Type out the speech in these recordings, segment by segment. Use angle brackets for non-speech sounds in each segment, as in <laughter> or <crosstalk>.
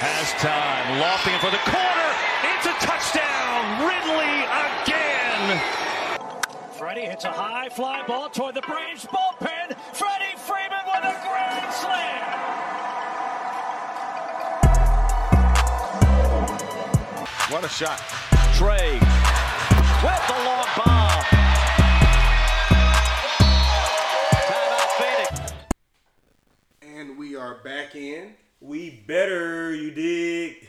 Has time. Lofting it for the corner. It's a touchdown. Ridley again. Freddie hits a high fly ball toward the Braves bullpen. Freddie Freeman with a grand slam. What a shot. Trey with the long ball. Timeout Phoenix. And we are back in. We better, you dig?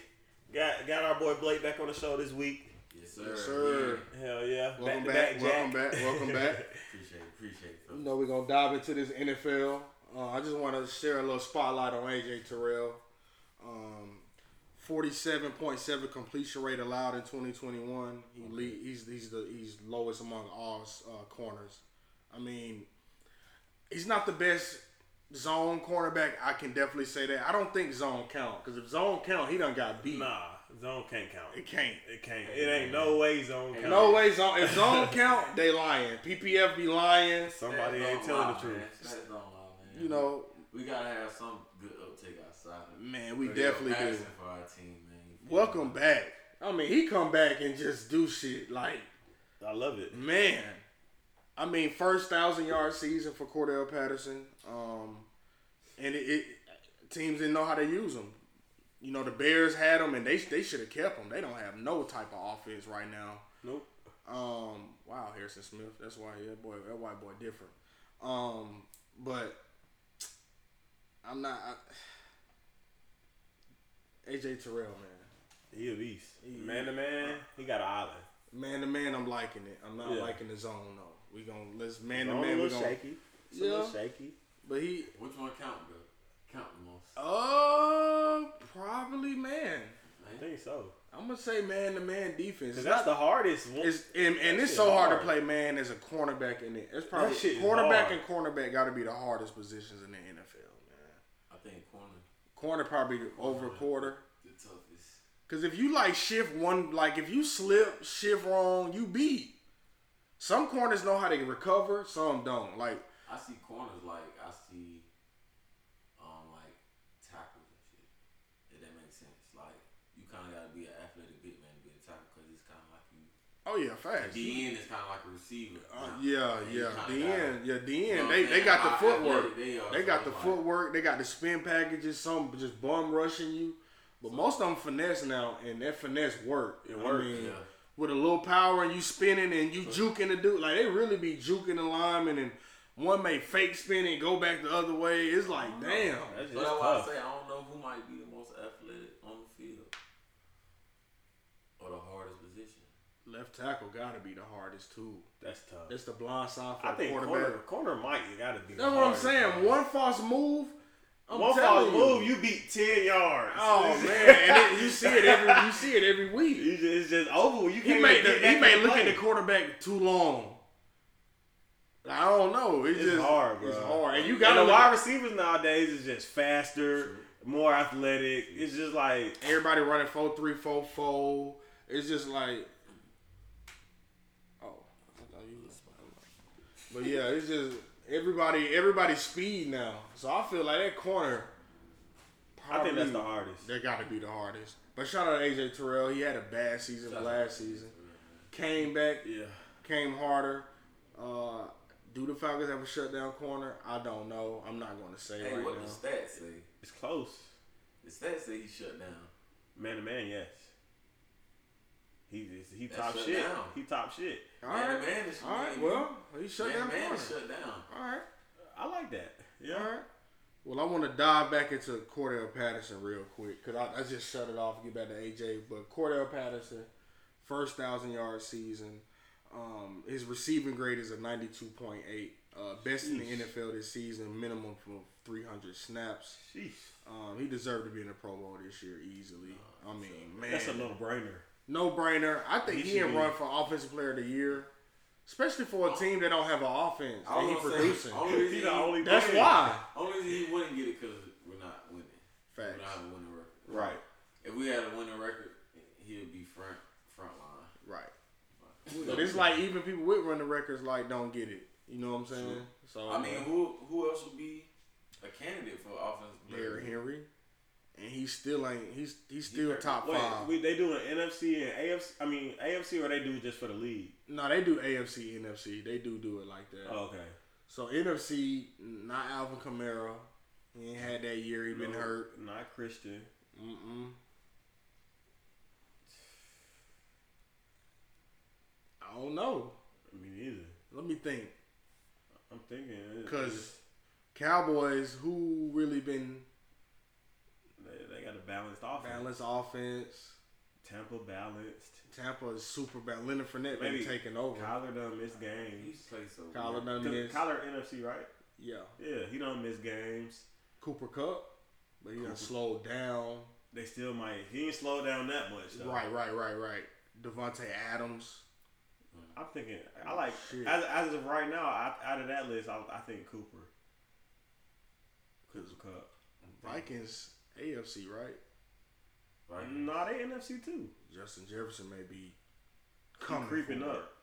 Got got our boy Blake back on the show this week. Yes, sir. Yes, sir. Hell yeah. Welcome to back. Jack. welcome back. Welcome <laughs> back. Appreciate it. Appreciate it. You know we're gonna dive into this NFL. Uh, I just want to share a little spotlight on AJ Terrell. Um, Forty-seven point seven completion rate allowed in 2021. He lead, he's he's the he's lowest among all uh, corners. I mean, he's not the best zone cornerback. I can definitely say that. I don't think zone count because if zone count, he done got beat. Nah, zone can't count. It can't. It can't. It ain't no way zone count. No way zone. If zone count, they lying. PFF be lying. Somebody That ain't telling lie, the truth. Man. That don't lie, man. You know, we gotta have some good uptake outside. man, we But definitely do. for our team, man. Welcome me? back. I mean, he come back and just do shit like I love it. man. I mean, first thousand yard season for Cordarrelle Patterson. Um, and it, it teams didn't know how to use them. You know, the Bears had them, and they they should have kept them. They don't have no type of offense right now. Nope. Um, wow, Harrison Smith. That's why that boy, that white boy, different. Um, but I'm not. I, AJ Terrell, man, He a beast. Man to man, he got an island. man to man, I'm liking it. I'm not Yeah. liking the zone though. We gonna let's man to man. We little gonna. shaky. It's a little shaky. But he, Which one count, bro? Count the most. uh, probably man. I think so. I'm gonna say man to man defense. Cause It's that's not- the hardest one. It's and, and it's so hard, hard. to play man as a cornerback in it. It's probably That shit quarterback and cornerback got to be the hardest positions in the NFL, man. I think corner Corner probably the over quarter. the toughest. Cause if you like shift one, like if you slip shift wrong, you beat. Some corners know how to recover, some don't. Like I see corners like I see, um, like tackles and shit. If that makes sense. Like you kind of gotta be an athletic big man to be a tackle because it's kind of like you. oh yeah, fast. The end is kind of like a receiver. Uh, now. yeah, yeah. kinda The gotta- end, yeah, the You know end. They they got the footwork. they are, They so got the like- footwork. They got the spin packages. Some just bum rushing you, but most of them finesse now, and that finesse work. It I mean, yeah. With a little power and you spinning and you juking the dude, like they really be juking the lineman and one may fake spin and go back the other way. It's like damn. That's So that's why. I say I don't know who might be the most athletic on the field or the hardest position. Left tackle got to be the hardest too. That's tough. That's the blind side for I the think quarterback. corner, corner might got to be. the That's what I'm saying. one. One false move. I'm One false you. move, you beat ten yards. Oh <laughs> man, and it, you see it every you see it every week. You just, it's just over. You He can't may even get he may look at the quarterback too long. I don't know. It's, It's just hard, bro. It's hard, and you And got the wide receivers nowadays is just faster, more athletic. It's just like Everybody running four three four four. It's just like, oh, I thought you was- but yeah, it's just everybody everybody's speed now. So I feel like that corner. I think that's the hardest. That got to be the hardest. But shout out to AJ Terrell. He had a bad season last season. Came back, Yeah. came harder. Uh, do the Falcons have a shutdown corner? I don't know. I'm not going to say Hey, right what now. the stats say? It's close. The stats say he shut down. Man to man, yes. He he top shit. down. He top shit. All Man, right, man is- all right. man, Well, he shut man, down the man corner. is shut down. All right, I like that. Yeah. all right. Well, I want to dive back into Cordarrelle Patterson real quick because I, I just shut it off. Get back to AJ, but Cordarrelle Patterson, first thousand yard season. Um, his receiving grade is a ninety two point eight. Uh, best in the NFL this season, minimum for three hundred snaps. Sheesh. Um, he deserved to be in the Pro Bowl this year easily. I mean, man, That's a no brainer. No brainer. I think He can run for offensive player of the year, especially for a team that don't have an offense and he producing. only He the only That's player. why. Only reason he wouldn't get it because we're not winning. We Facts. don't have a winning record. Right. If we had a winning record, he'd be front front line. Right. But it's like even people with running records like don't get it. You know what I'm saying? So I mean, who who else would be a candidate for offensive player? Derrick Henry. And he still ain't. He's he's still top Wait, five. we, they do an NFC and AFC. I mean AFC, or they do just for the league? no, they do AFC, NFC. They do do it like that. Oh, okay. So NFC, not Alvin Kamara. He ain't had that year. He been No, hurt. Not Christian. Mm-mm. I don't know. I mean, either. Let me think. I'm thinking uh, Cause Cowboys, who really been they, they got a balanced offense. balanced offense. Tampa balanced. Tampa is super balanced. Leonard Fournette been Maybe taking over. Kyler done missed He games. used to so Kyler good. done Cause missed. Kyler NFC, right? Yeah. Yeah, he done miss games. Cooper Kupp, but he done Cooper. slowed down. They still might. He ain't slowed down that much. Though. Right, right, right, right. Davante Adams. I'm thinking. I like Shit. as, as of right now. I, out of that list, I, I think Cooper. Cooper Kupp. Vikings, AFC, right? Right. No, they NFC too. Justin Jefferson may be He coming creeping for up.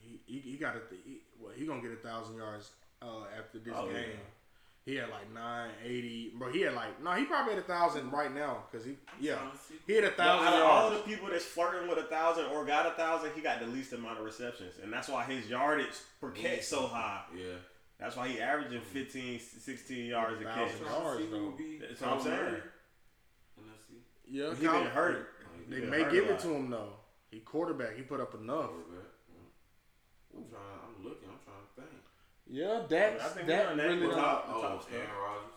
He, he, he got it. He, well, he gonna get a thousand yards uh, after this Oh, game. yeah. He had like nine eighty, but he had like no. He probably had a thousand right now because he yeah trying to he had a Well, thousand out of all the people that's flirting with a thousand or got a thousand, he got the least amount of receptions, and that's why his yardage per catch so high. Yeah. That's why he averaging 15, 16 yards a catch. Thousand. Trying to Yards, see though. That's what I'm saying. Murray. Yeah, He been Kyle- hurt. He They been may give it to him though. He quarterback. He put up enough. Yeah. I'm trying. I'm looking. I'm trying to think. Yeah, Dak. I think Dak we're that really. with don't- top- Oh, top. Aaron Rodgers.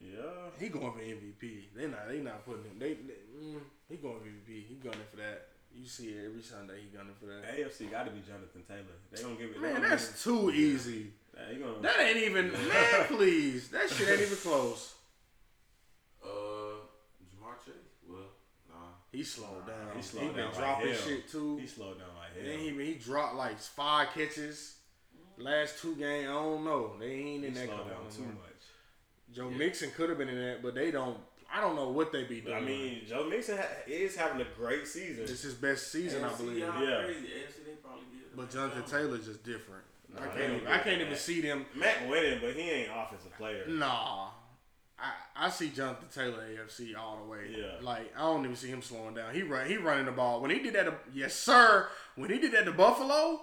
Yeah. He going for MVP. They not. They not putting him. They. they mm, he going for MVP. He gunning for that. You see it every Sunday. He gunning for that. AFC got to be Jonathan Taylor. They gonna give it. they Man, gonna that's too easy. give it- He gonna, That ain't even. <laughs> Man, please. That shit ain't even close. Uh, Ja'Marr Chase. Well, nah. He slowed down. he He, slowed been down like dropping hell. shit too. he slowed down like hell. then he he dropped like five catches. Last two games, I don't know. They ain't in He that slowed down too much. Joe Mixon could have been in that, but they don't. I don't know what they be doing. I mean, Joe Mixon ha- is having a great season. it's his best season, I believe. Yeah. Crazy. AFC, they probably get it. But Jonathan um, Taylor's just different. Nah, I can't. Even, I can't that. even see them. Mac winning, but he ain't offensive player. Nah. I, I see Jonathan Taylor AFC all the way. Yeah. Like I don't even see him slowing down. He run he running the ball. When he did that yes sir. When he did that to Buffalo,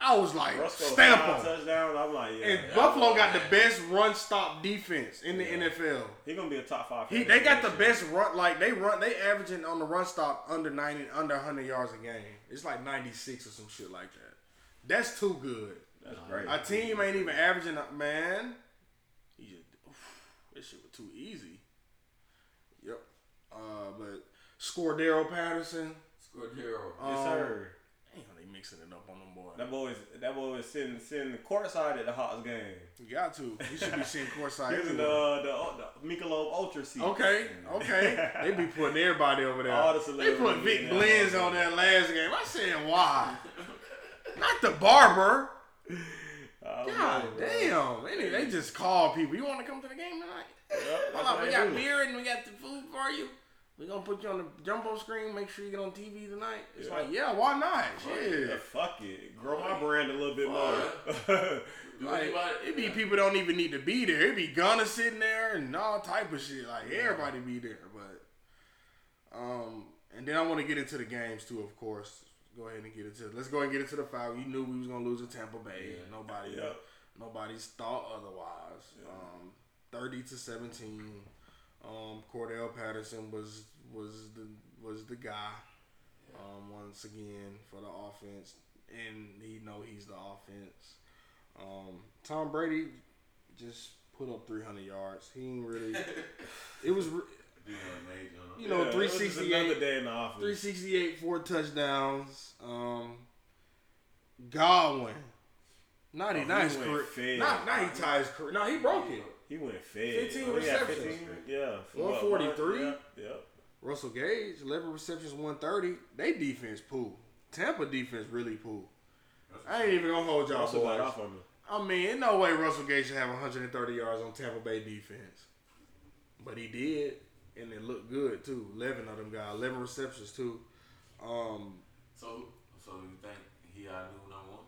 I was like Russell stamp five him. touchdowns. I'm like, yeah. And yeah, Buffalo got the best run stop defense in the Yeah. NFL. He gonna be a top five. He, they got the best run. Like they run, they averaging on the run stop under ninety, under hundred yards a game. It's like ninety six or some shit like that. That's too good. That's great. Our team ain't even averaging. a- Man, he just oof, this shit was too easy. Yep. Uh, but Scordero Patterson. Scordero. yes, Um, sir. Damn, they mixing it up on them boys. That boy is that boy is sitting sitting courtside at the Hawks game. You got to. You should be <laughs> seeing courtside. Using the, everywhere. the the Michelob Ultra seat. Okay, okay. they be putting everybody over there. All the they put celebrities Vic in. Blends on that last game. I said, why? Not the barber. I God know, damn. They, they just call people. You want to come to the game tonight? Yep, that's Hold on, we got do. beer and we got the food for you. We gonna put you on the jumbo screen. Make sure you get on TV tonight. It's Yeah. like, yeah, why not? Yeah, Shit. fuck it. Grow my brand a little bit more. Do <laughs> Like, it be people don't even need to be there. It be Gunna sitting there and all type of shit. Like everybody be there, but um, and then I want to get into the games too. Of course, go ahead and get into. Let's go ahead and get into the five. You knew we was gonna lose to Tampa Bay. Yeah. Nobody, Yeah. nobody's thought otherwise. Um, Thirty to seventeen. Um, Cordarrelle Patterson was was the was the guy. Um, once again for the offense, and he know he's the offense. Um, Tom Brady just put up 300 yards. He ain't really. <laughs> It was, re- Do a you know, Yeah, it was just 368, Another day in the office. 368, four touchdowns. Um, Godwin. Not he, Oh, not he his went career. Not, not he tied his career. No, he broke it. He went fed. 15 Oh, he receptions. 15? Yeah. for 143? one? Yeah. Yep. Russell Gage, 11 receptions, 130. They defense pool. Tampa defense really pool. I ain't even gonna hold y'all Also got boys. off on me. I mean, ain't no way Russell Gage should have 130 yards on Tampa Bay defense. But he did, and it looked good too. 11 of them got 11 receptions too. Um, So, so you think he our new number one?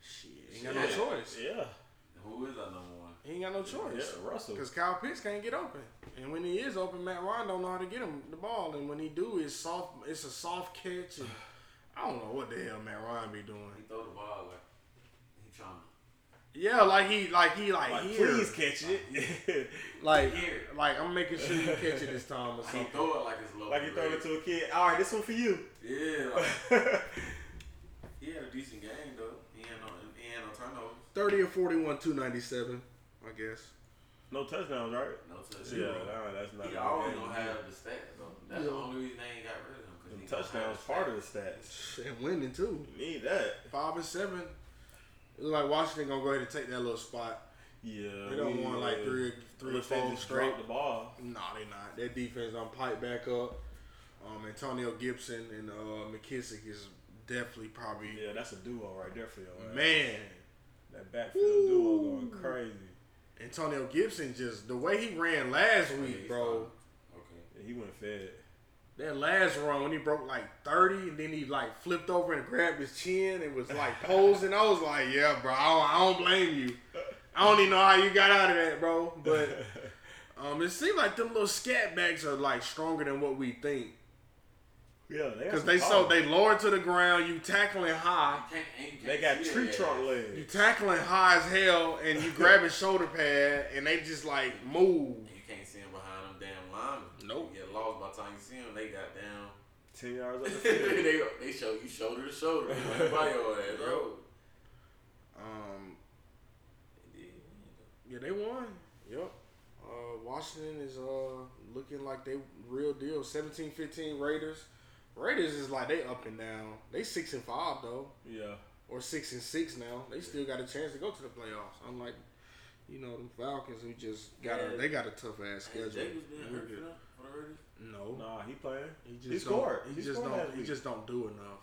shit, ain't got no choice. Yeah. Who is our number one? He ain't got no choice. Yeah, Russell. Because Kyle Pitts can't get open, and when he is open, Matt Ryan don't know how to get him the ball, and when he do, it's soft. It's a soft catch, and I don't know what the hell Matt Ryan be doing. He throw the ball like he trying to. Yeah, like he, like he, like, Like, here, please catch it. like, <laughs> Here. like I'm making sure you catch it this time or <laughs> He something. throw it like it's low. like you throw it to a kid. All right, this one for you. Yeah, <laughs> like, he had a decent game though. He had no, he had no turnovers. Thirty or forty-one, two ninety-seven, I guess. no touchdowns, right? No touchdowns. Yeah, no, that's not. He always gonna have the stats though. That's the only reason they ain't got rid of him. Cause Them he gonna touchdowns part of the stats. And winning too. You need that. Five and seven. It look like Washington gonna go ahead and take that little spot. Yeah. They don't we, want like three, three or four straight. the ball. No, they not. Their defense on pipe back up. Um, Antonio Gibson and uh, McKissic is definitely probably Yeah, that's a duo right there for your ass. man. That backfield duo going crazy. Antonio Gibson just the way he ran last week, bro. Okay. He went fed. That last run when he broke like thirty and then he like flipped over and grabbed his chin and was like posing. I was like, yeah, bro. I don't, I don't blame you. I don't even know how you got out of that, bro. But <laughs> um, it seems like them little scat backs are like stronger than what we think. Yeah, they Because got they so they lower to the ground, you tackling high, You can't, you can't They got tree their trunk legs. you tackling high as hell, and you grab his shoulder pad, and they just like move. And you can't see him behind them damn linemen. Nope. You get lost by the time you see them. They got down. Ten yards up the <laughs> they field. they show you shoulder to shoulder. They went by your ass, bro. Um, yeah, they won. Yep. Uh, Washington is uh looking like they real deal. 17-15 Raiders. Raiders is like they up and down. They six and five though, Yeah. or six and six now. They still got a chance to go to the playoffs. Unlike, you know, the Falcons who just got a they got a tough ass schedule. Jacobs been We're hurt for good. them for the Raiders? No, Nah, he playing. he He, just scored. Don't, he, He just scored don't. He just don't do enough.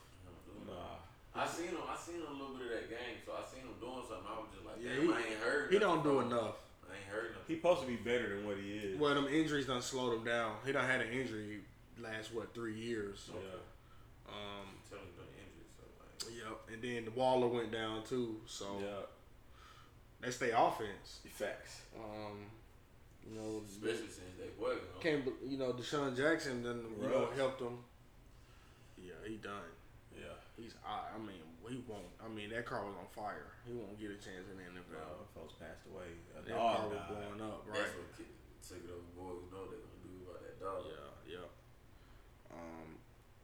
Nah. I seen him. I seen him a little bit of that game, so I seen him doing something. I was just like, Yeah, damn, he- I ain't heard. He nothing don't do enough. I ain't heard nothing. He supposed to be better than what he is. Well, them injuries done slowed him down. He done had an injury last what three years. Yeah. Um, I'm telling you, the injury. So like, yep. And then the Waller went down too. So Yeah. that's their offense. Facts. Um, you know, especially since they wasn't. you know. can't be- you know DeSean Jackson then you know helped him. Yeah, he done. Yeah. He's I, I mean he won't. I mean that car was on fire. He won't get a chance in the NFL. Uh, folks passed away. A that car dog was died. blowing up, right? That's what kid, took it over. Boys know they're gonna do about that dog. Yeah, yeah.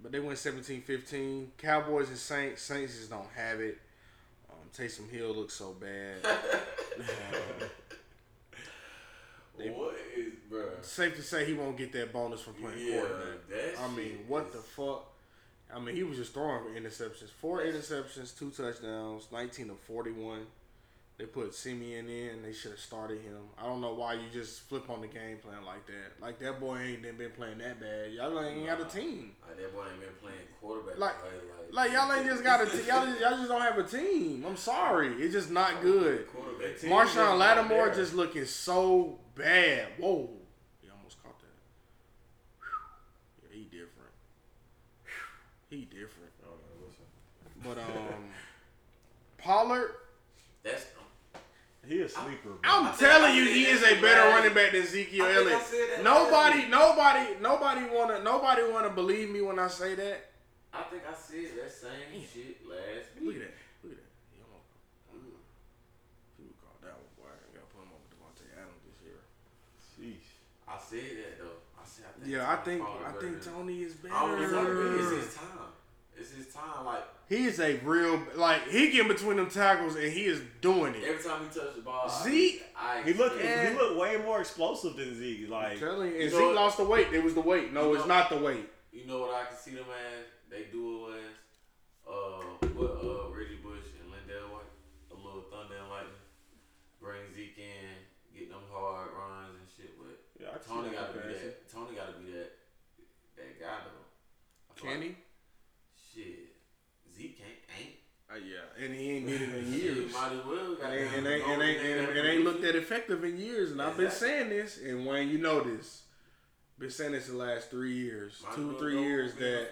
But they went 17-15. Cowboys and Saints. Saints just don't have it. Um, Taysom Hill looks so bad. <laughs> <laughs> They- what is, bro? safe to say he won't get that bonus for playing Yeah, quarterback. I mean, what is- the fuck? I mean, he was just throwing interceptions. Four interceptions, two touchdowns, 19 to 41. They put Siemian in. They should have started him. I don't know why you just flip on the game plan like that. Like, that boy ain't been playing that bad. Y'all ain't got a team. Like that boy ain't been playing quarterback. Like- like, Like, y'all ain't just got a team. Y'all, just- y'all just don't have a team. I'm sorry. It's just not good. quarterback. Team Marshon just Lattimore just looking so bad. Whoa. He almost caught that. Yeah, he different. He different. I don't what's up. But um Pollard, That's. He a sleeper. Bro. I'm telling you, he is a better running back than Ezekiel I Elliott. Nobody, last nobody, nobody wanna, nobody wanna believe me when I say that. I think I said that same shit last Look week. at that. Look at that. He almost, mm. people call that one. Boy, I gotta put him over Davante Adams this year. Sheesh. I said that though. I said I think. Yeah, I think Pollard I better think than- Tony is I don't know. better. It's his time. It's his time. Like He is a real like he get between them tackles and he is doing it. every time he touched the ball, Zeke, I, He looked. Yeah. He looked way more explosive than Zeke. I'm Like telling you, and You Zeke know what? lost the weight. It was the weight. No, it's know- not the weight. You know what I can see them as? They do it as uh what uh Reggie Bush and LenDale White, a little thunder and lightning. Bring Zeke in, get them hard runs and shit, but yeah, I can see Tony gotta be that Tony gotta be that that guy though. I feel Can like- he? Shit. Zeke can't ain't Uh, yeah, and he ain't did it in <laughs> Shit, years. might as well And got ain't, and ain't, and ain't, and, and ain't looked that effective in years. And I've been saying this, and Wayne, you know this. Been saying this the last three years, two, three years that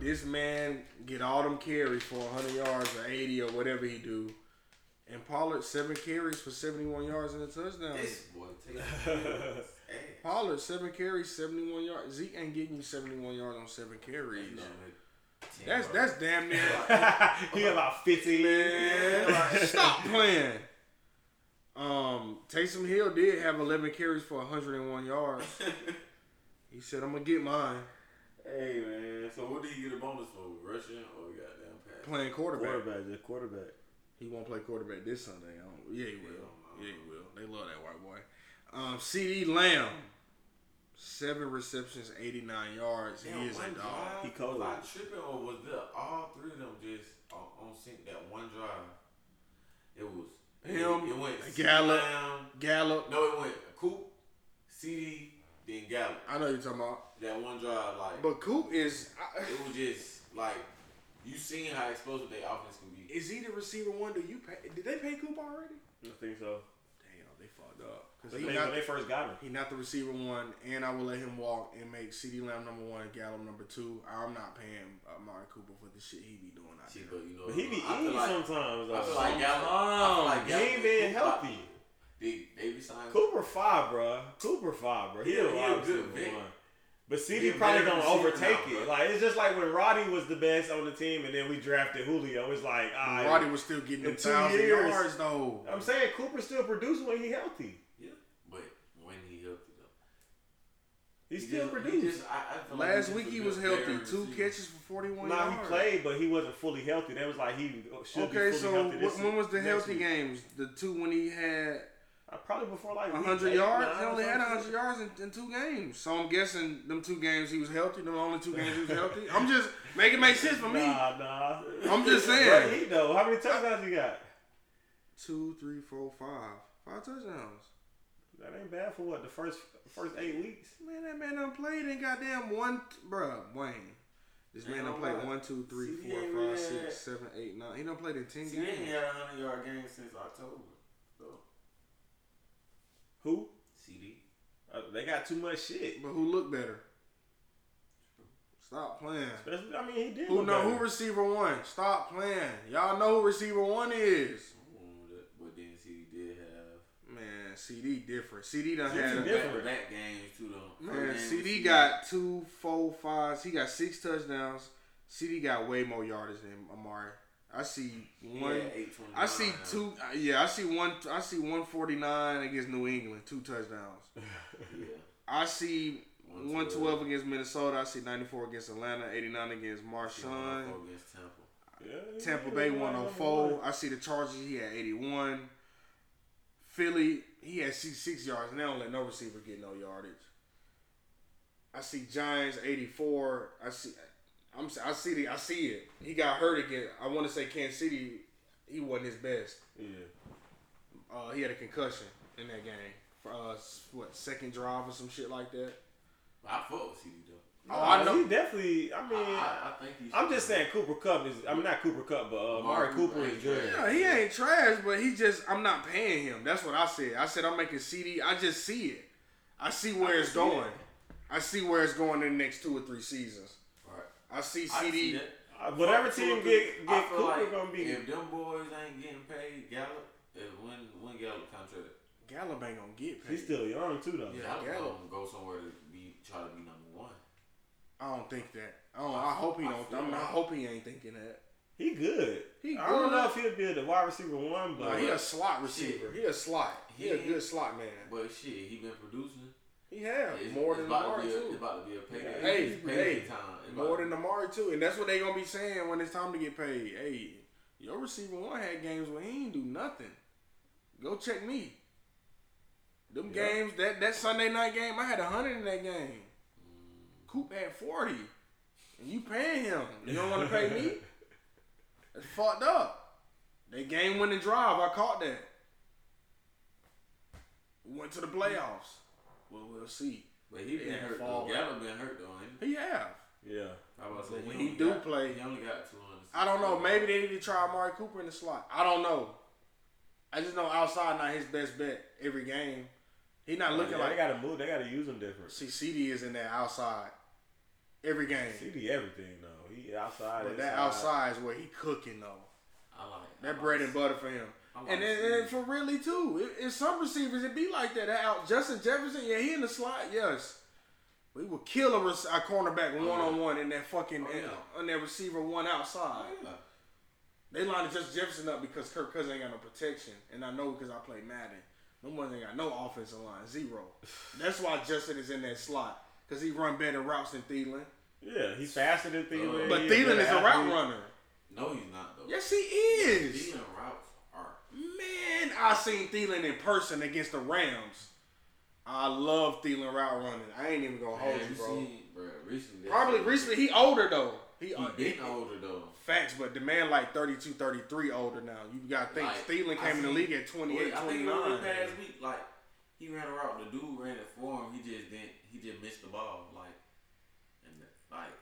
this man get all them carries for 100 yards or 80 or whatever he do, And Pollard seven carries for seventy one yards and a touchdown. This boy. <laughs> Pollard seven carries, seventy one yards. Zeke ain't getting you seventy one yards on seven carries. You know, like, 10 That's yards. that's damn near. <laughs> he about fifty. Man, <laughs> stop playing. Um, Taysom Hill did have 11 carries for 101 yards. <laughs> He said, "I'm gonna get mine." Hey man, so what do you get a bonus for? Rushing or goddamn pass? Playing quarterback. Quarterback, just quarterback. He won't play quarterback this Sunday. I don't, yeah, he will. Yeah, he will. They love that white boy. Um, C.D. Lamb, seven receptions, 89 yards. Damn, he is a dog. drive? He cold. Was I tripping or was there all three of them just uh, on, on sync that one drive? It was Him, It, it went Gallup. Lamb. Gallup. No, it went Coop, CD, then Gallup. I know you're talking about, That one drive, like but Coop is. I, it was just like you seen how explosive their offense can be. is he the receiver one? Do you pay? Did they pay Coop already? I think so. Damn, they fucked up. When Cause they, he not, when they first got him. he not the receiver one, and I will let him walk and make C.D. Lamb number one, Gallup number two. I'm not paying Amari Cooper for the shit he be doing out Shit, there. but you know, But he be I eating like, sometimes. I though. feel like Gallup. I feel like He Gallup ain't been healthy. They, they be signing. Cooper five, bro. Cooper five, bro. He, He a a- he a good receiver one. But CD probably gonna overtake now, it. bro. Like it's just like when Roddy was the best on the team, and then we drafted Julio. It's like, all right. Roddy was still getting In them two thousand years- yards though. I'm saying Cooper still producing when he healthy. Yeah, but when he healthy though, He He still just- producing. He just, I, I feel like Last week he was healthy. Two receiver. catches for 41 Nah, yards. he played, but he wasn't fully healthy. That was like he should Okay, be fully so healthy. This wh- when was the healthy week. games? The two when he had Uh, probably before like week 100 yards? nine He only had something. 100 yards in, in two games. So I'm guessing them two games he was healthy. The only two games he was healthy. I'm just make it make sense for me. Nah, nah. I'm just saying. Right, he though. How many touchdowns he got? Two, three, four, five, five touchdowns. That ain't bad for what the first first eight weeks. Man, that man done played in goddamn one, bro, Wayne. This man done played one, two, three, CD four, ain't five, had- six, seven, eight, nine. He done played in 10 See, he ain't games. had a hundred yard game since October. though. Who? CD. Uh, they got too much shit. But who looked better? Stop playing. Especially, I mean, he did. Who know better. who receiver one? Stop playing. Y'all know who receiver one is. Mm, that- But then CD did have Man, CD different. CD done CD had a, different. back games too though. man. First game CD was got two, four, five. He got six touchdowns. CD got way more yardage than Amari. I see one. had 829 I see two. uh, Yeah, I see one. I see one forty nine against New England, two touchdowns. <laughs> Yeah. I see 112. against Minnesota. I see ninety four against Atlanta, eighty nine against He Marshawn. against Tampa. Yeah, Tampa yeah, Bay 104. I see the Chargers. He had 81. Philly, he had 66 yards, and they don't let no receiver get no yardage. I see Giants 84. I see, I'm, I see the, I see it. He got hurt again. I want to say Kansas City. He wasn't his best. Yeah. Uh, he had a concussion in that game. For uh, what second drive or some shit like that. I fuck with CD. Oh, I know. He definitely. I mean, I, I think he's. I'm just saying Cooper Kupp is. I mean, not Cooper Kupp, but uh, Amari Amari Cooper Cooper is good. Yeah, he ain't trash, but he just I'm not paying him. That's what I said. I said I'm making CD. I just see it. I see where I it's see going. it. I see where it's going in the next two or three seasons. Right. I see I see CD. Uh, whatever team Cooper. get I get feel Cooper like gonna be. If them boys ain't getting paid, Gallup, if when when Gallup contract, Gallup ain't gonna get paid. He's still young too, though. Yeah. Gallup Gallup. gonna go somewhere to be try to be number one. I don't think that. I, don't, I hope he I don't. I, mean, I like- hope he ain't thinking that. He good. He I don't know if he'll be the wide receiver one, but Nah, he a slot receiver. He a slot. He a good slot man. But shit, he been producing. He have It's, more it's than about Amari to a, too. It's about to be a payday. Hey, it's payday hey, time. It's More than to- Amari too, and that's what they gonna be saying when it's time to get paid. Hey, your receiver one had games where he ain't do nothing. Go check me. Them Yeah. games that that Sunday night game, I had a hundred in that game. Coop had forty, and you paying him. You don't want to pay me? That's fucked up. They game winning drive. I caught that. We went to the playoffs. Well, we'll see. But he been Yeah, hurt fall. though. Gallup been hurt though. Ain't He have. yeah. I was about to say, When he only do got- play- he only got two hundred. I don't know. Maybe they need to try Amari Cooper in the slot. I don't know. I just know outside not his best bet every game. He not looking Yeah, like they gotta move. They gotta use him different. see CD is in there outside every game. CD everything though. He outside. But that inside. outside is where he cooking though. I like That I bread like- and butter for him. Like And, and, and for really too, it, it's some receivers it be like that. Out Justin Jefferson, yeah, he in the slot, yes. We would kill a, rec- a cornerback Oh, one on one in that fucking Oh, yeah. on that receiver one outside. Oh, yeah. They lined Justin Jefferson up because Kirk Cousins ain't got no protection, and I know because I play Madden. No one ain't got no offensive line, zero. That's why Justin is in that slot because he run better routes than Thielen. Yeah, he's faster than Thielen. But He Thielen is a route runner. No, he's not though. Yes, he is. Thielen routes are. Man, I seen Thielen in person against the Rams. I love Thielen route running. I ain't even gonna hold Man, you, you bro. seen, bro, recently. Probably recently he older though. He, He uh, been he- older though. Facts, but the man like 32, 33 older now. You gotta think Like, Thielen I came in the league at 28, I think it was 29. this past week. Like he ran a route. The dude ran it for him. He just didn't. He just missed the ball. Like and like.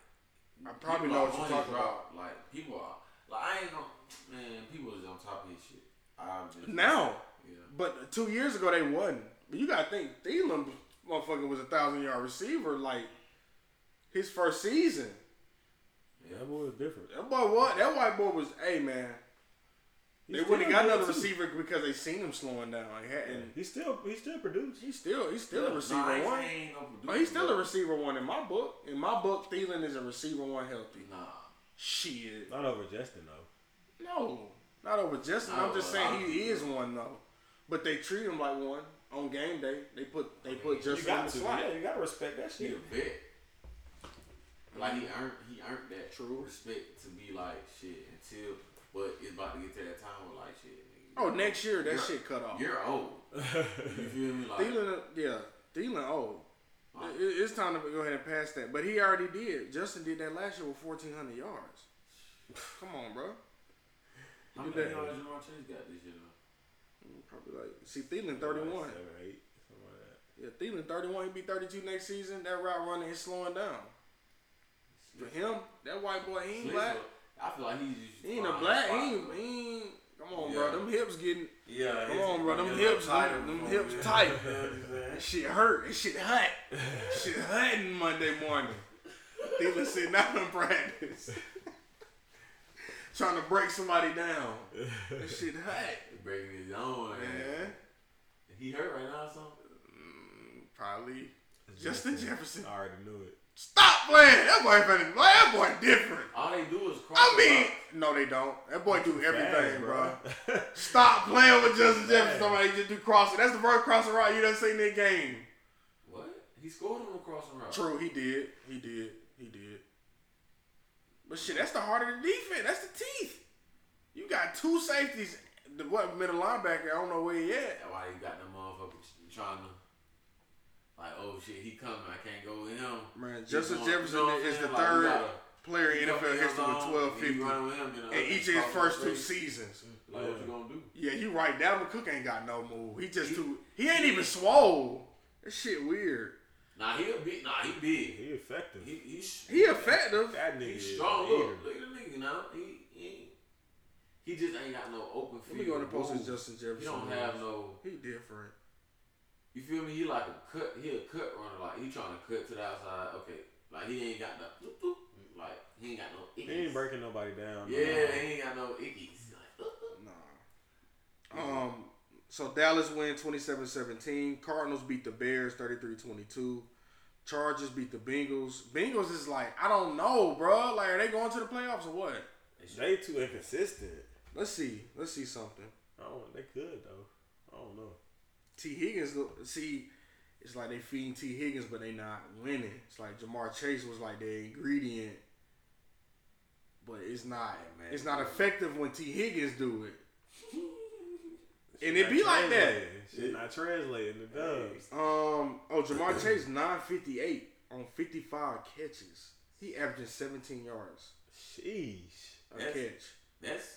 I probably people know what you're on his talking route. Like people are. Like I ain't gonna. Man, people is on top of his shit. I'm just Now, Yeah. but two years ago they wasn't. But you gotta think Thielen, motherfucker, was a thousand yard receiver like his first season. Yeah, that boy was different. That boy, what? That white boy was, hey man. They wouldn't have got another too. receiver because they seen him slowing down. He hadn't. He still he still produced. He's still he's still Yeah, a receiver nah, one. saying he ain't gonna produce, Oh, he's still but- a receiver one in my book. In my book, Thielen is a receiver one healthy. Nah. Shit. Not over Justin though. No, not over Justin. Not I'm just over a lot saying he people. is one though. But they treat him like one on game day. They put they put You Justin in the to. slot. Yeah, you gotta respect that He shit. a vet. Like he earned he earned that True. respect to be like shit until but it's about to get to that time where like shit. Nigga, Oh, next year that You're- shit cut off. You're old. You <laughs> feel me? Like Thielen, uh, yeah, Thielen old. It- it- it's time to go ahead and pass that. But he already did. Justin did that last year with 1,400 yards. Come on, bro. how You many did that. yards Ja'Marr Chase got this year? though? Mm, probably like see Thielen 31. Seven, eight, something like. Yeah, Thielen 31. He be 32 next season. That route running is slowing down. For him, that white boy, he ain't black. I feel like he's just He ain't a black. He ain't. He ain't come on, Yeah. bro. Them hips getting. Yeah, Come on, bro. Them hips, tighter them, them hips yeah. tight. <laughs> You know what I'm? That shit hurt. That shit hot. shit hurting Monday morning. Thielen sitting out in practice. Trying to break somebody down. That shit hot. Breaking his own. Man. Man. He hurt right now or something? Mm, probably Justin Jefferson. I already knew it. Stop playing. That boy finna, boy, that boy different. All they do is cross. I mean, no, they don't. That boy do everything, Fast, bro. bro. <laughs> Stop playing with Justin Jefferson. Somebody just do crossing. That's the first crossing route you done seen that game. what? He scored him across crossing route. True, he did. He did. He did. But shit, that's the heart of the defense. That's the teeth. You got two safeties. The what middle linebacker? I don't know where he at. That's why you got them motherfuckers trying to. Like, oh shit, he coming. I can't go with him. Man, He Justin going- Jefferson you know what is the saying? Like, third gotta- player in NFL history with zone, twelve and fifty you run with him, then the in each of his first two seasons. Like, what you gonna do? Yeah, you right. Dalvin Cook ain't got no move. He just He- too. He ain't even swole. That shit weird. Nah, he a big. Nah, he big. He effective. He he's He effective. that nigga he's strong. a Look, look at the nigga now. He he, he just ain't got no open Let field. me go and post Justin Jefferson. He don't moves. have no. He different. You feel me? He like a cut. He a cut runner. Like he trying to cut to the outside. Okay. Like he ain't got no. Bloop, bloop. Like he ain't got no. Ickies. He ain't breaking nobody down. Yeah, he ain't got no ickies. Like, bloop, bloop. Nah. Um. So Dallas win 27-17. Cardinals beat the Bears 33-22. Chargers beat the Bengals. Bengals is like I don't know, bro. Like are they going to the playoffs or what? They too inconsistent. Let's see. Let's see something. Oh. They could though. I don't know. Tee Higgins look- see. It's like they feeding Tee Higgins, but they not winning. It's like Ja'Marr Chase was like the ingredient, but it's not. man. It's not effective when Tee Higgins do it. <laughs> And it be like that. Shit not translating the dubs. Um. Oh, Ja'Marr Chase nine fifty eight on fifty five catches. He averaging seventeen yards Sheesh. a That's- catch. That's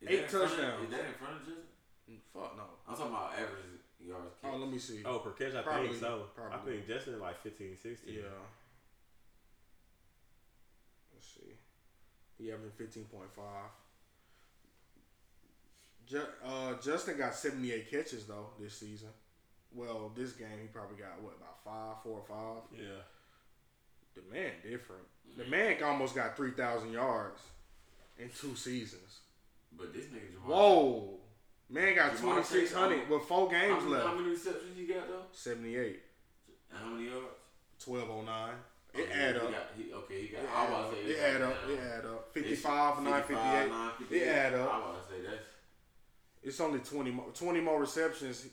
in Eight that in front of- touchdowns. Is that in front of Justin? Fuck no. I'm talking about average yards. Oh, catch. let me see. Oh, per catch, I Probably, think so. I think Justin like 15, 16. Yeah. Let's see. He averaging fifteen point five. Ju- uh, Justin got seventy eight catches though this season. Well, this game he probably got what about five, four or five. Yeah. The man different. The man almost got three thousand yards in two seasons. But this nigga Ja'Marr. Whoa, Man got twenty six hundred with four How games left. how many receptions he got though? Seventy eight. And how many yards? Twelve oh nine. It add he up. got- he- okay, he got. It I was up. about to say It add up. It add up. 55, 958. 958. It add I up. was about to say that's. It's only 20 more, 20 more receptions.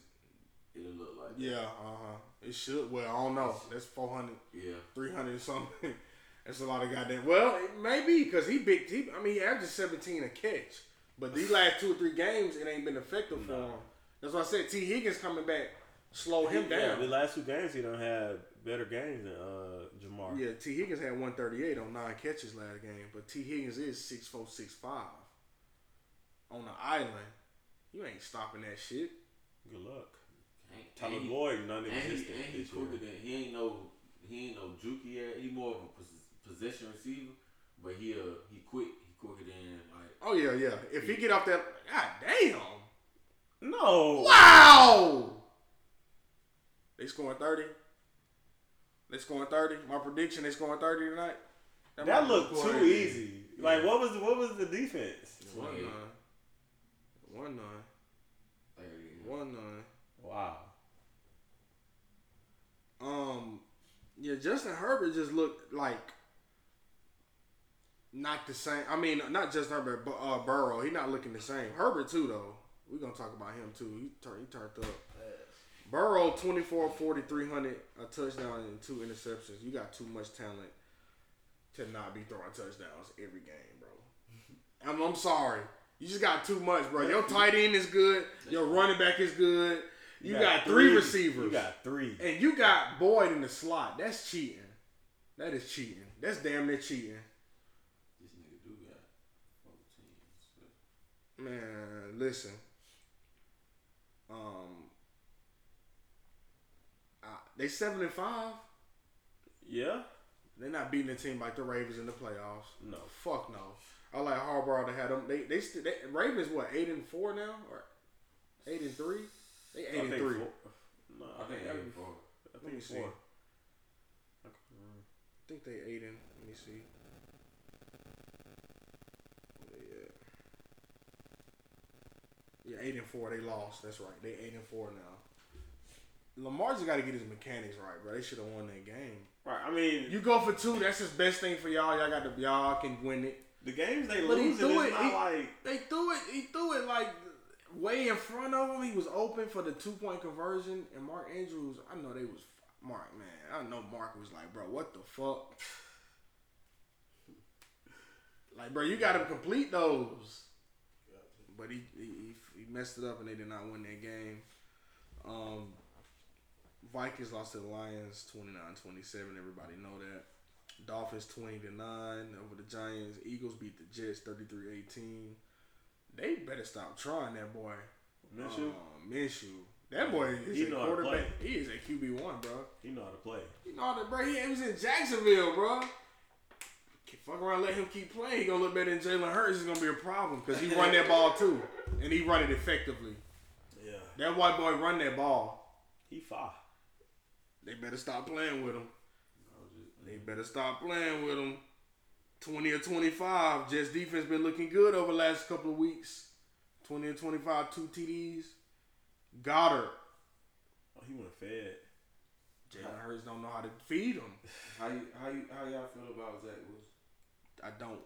It'll look like. that. Yeah, uh huh. It should. Well, I don't know. That's 400, Yeah. 300 something. <laughs> That's a lot of goddamn. Well, maybe because he big. He, I mean, he 17 a catch. But these last two or three games, it ain't been effective for him. That's why I said T. Higgins coming back slow him Yeah, down. the last two games he don't have better games than uh, Ja'Marr. Yeah, T. Higgins had 138 on nine catches last game, but T. Higgins is 6'4", 6'5". On the island, you ain't stopping that shit. Good luck. And- Tyler and he- Boyd And, non-existent he, and he's this quicker than he ain't no he ain't no jukey at he more of a pos- possession receiver, but he uh he quick he quicker than like Oh yeah, yeah. If he get off that, god damn. No. Wow! They scoring 30. They scoring 30. My prediction, they scoring 30 tonight. That might looked look too crazy. easy. Like what was the, what was the defense? One 28. nine. One nine. One nine. Wow. Um, yeah, Justin Herbert just looked like not the same. I mean, not just Herbert, but uh, Burrow. He not looking the same. Herbert too, though. We're gonna talk about him too. He turned he turned up. Burrow 24 40 300 a touchdown and two interceptions. You got too much talent to not be throwing touchdowns every game, bro. <laughs> I'm, I'm sorry. You just got too much, bro. Your tight end is good. Your running back is good. You, got, three receivers. You got three. And you got Boyd in the slot. That's cheating. That is cheating. That's damn near cheating. This nigga do got fourteen. Man, listen. Um, uh, they seven and five. Yeah. They're not beating a team like the Ravens in the playoffs. No. Fuck no. I like Harbaugh to have them. They they, st- they Ravens what eight and four now or eight and three? They eight I and three. four. No, I think I eight think, and four. I Let me think see. four. I think they eight and. Let me see. Where they at? Yeah, eight and four. They lost. That's right. They eight and four now. Lamar just got to get his mechanics right, bro. They should have won that game. Right. I mean, You go for two. That's his best thing for y'all. Y'all got to. Y'all can win it. the games they But he lose, threw it's it. not He, like they threw it. He threw it like way in front of him. He was open for the two point conversion. And Mark Andrews, I know they was Mark. Man, I know Mark was like, bro, what the fuck? Like, bro, you got to complete those. But he, he he messed it up and they did not win that game. Um, Vikings lost to the Lions 29-27. Everybody know that. Dolphins 20 to 9 over the Giants. Eagles beat the Jets 33-18. They better stop trying that boy. Minshew. Um, Minshew. That boy is He a how to quarterback. He is a QB one, bro. he know how to play. You know that, bro. He was in Jacksonville, bro. Fuck around, let him keep playing. He gonna look better than Jalen Hurts. It's gonna be a problem because he run that ball too, and he run it effectively. Yeah. That white boy run that ball. He fine. They better stop playing with him. They better stop playing with him. Twenty or twenty-five. Jets defense been looking good over the last couple of weeks. Twenty or twenty-five, two TDs. Goedert. Oh, he went fed. Jalen Hurts don't know how to feed him. How you how you how y'all feel about Zach Wilson? I don't.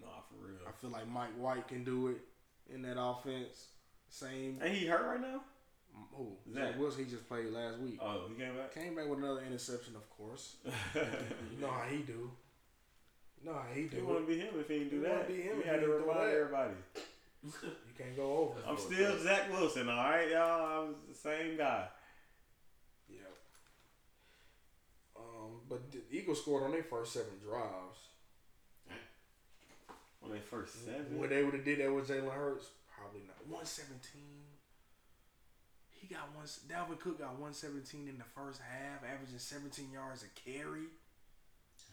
Nah, for real. I feel like Mike White can do it in that offense. Same. Ain't he hurt right now? Who? Zach. Zach Wilson. He just played last week. Oh, he came back. Came back with another interception, of course. <laughs> You know how he do. You know how he do. He want to be him if he didn't do that. be him He had to remind everybody. You can't go over. I'm still Zach Wilson, all right, y'all. I'm the same guy. Yeah. Um, but the Eagles scored on their first seven drives. On their first seven. Would they would have did that with Jalen Hurts? Probably not. One seventeen. He got one. Dalvin Cook got one seventeen in the first half, averaging seventeen yards a carry.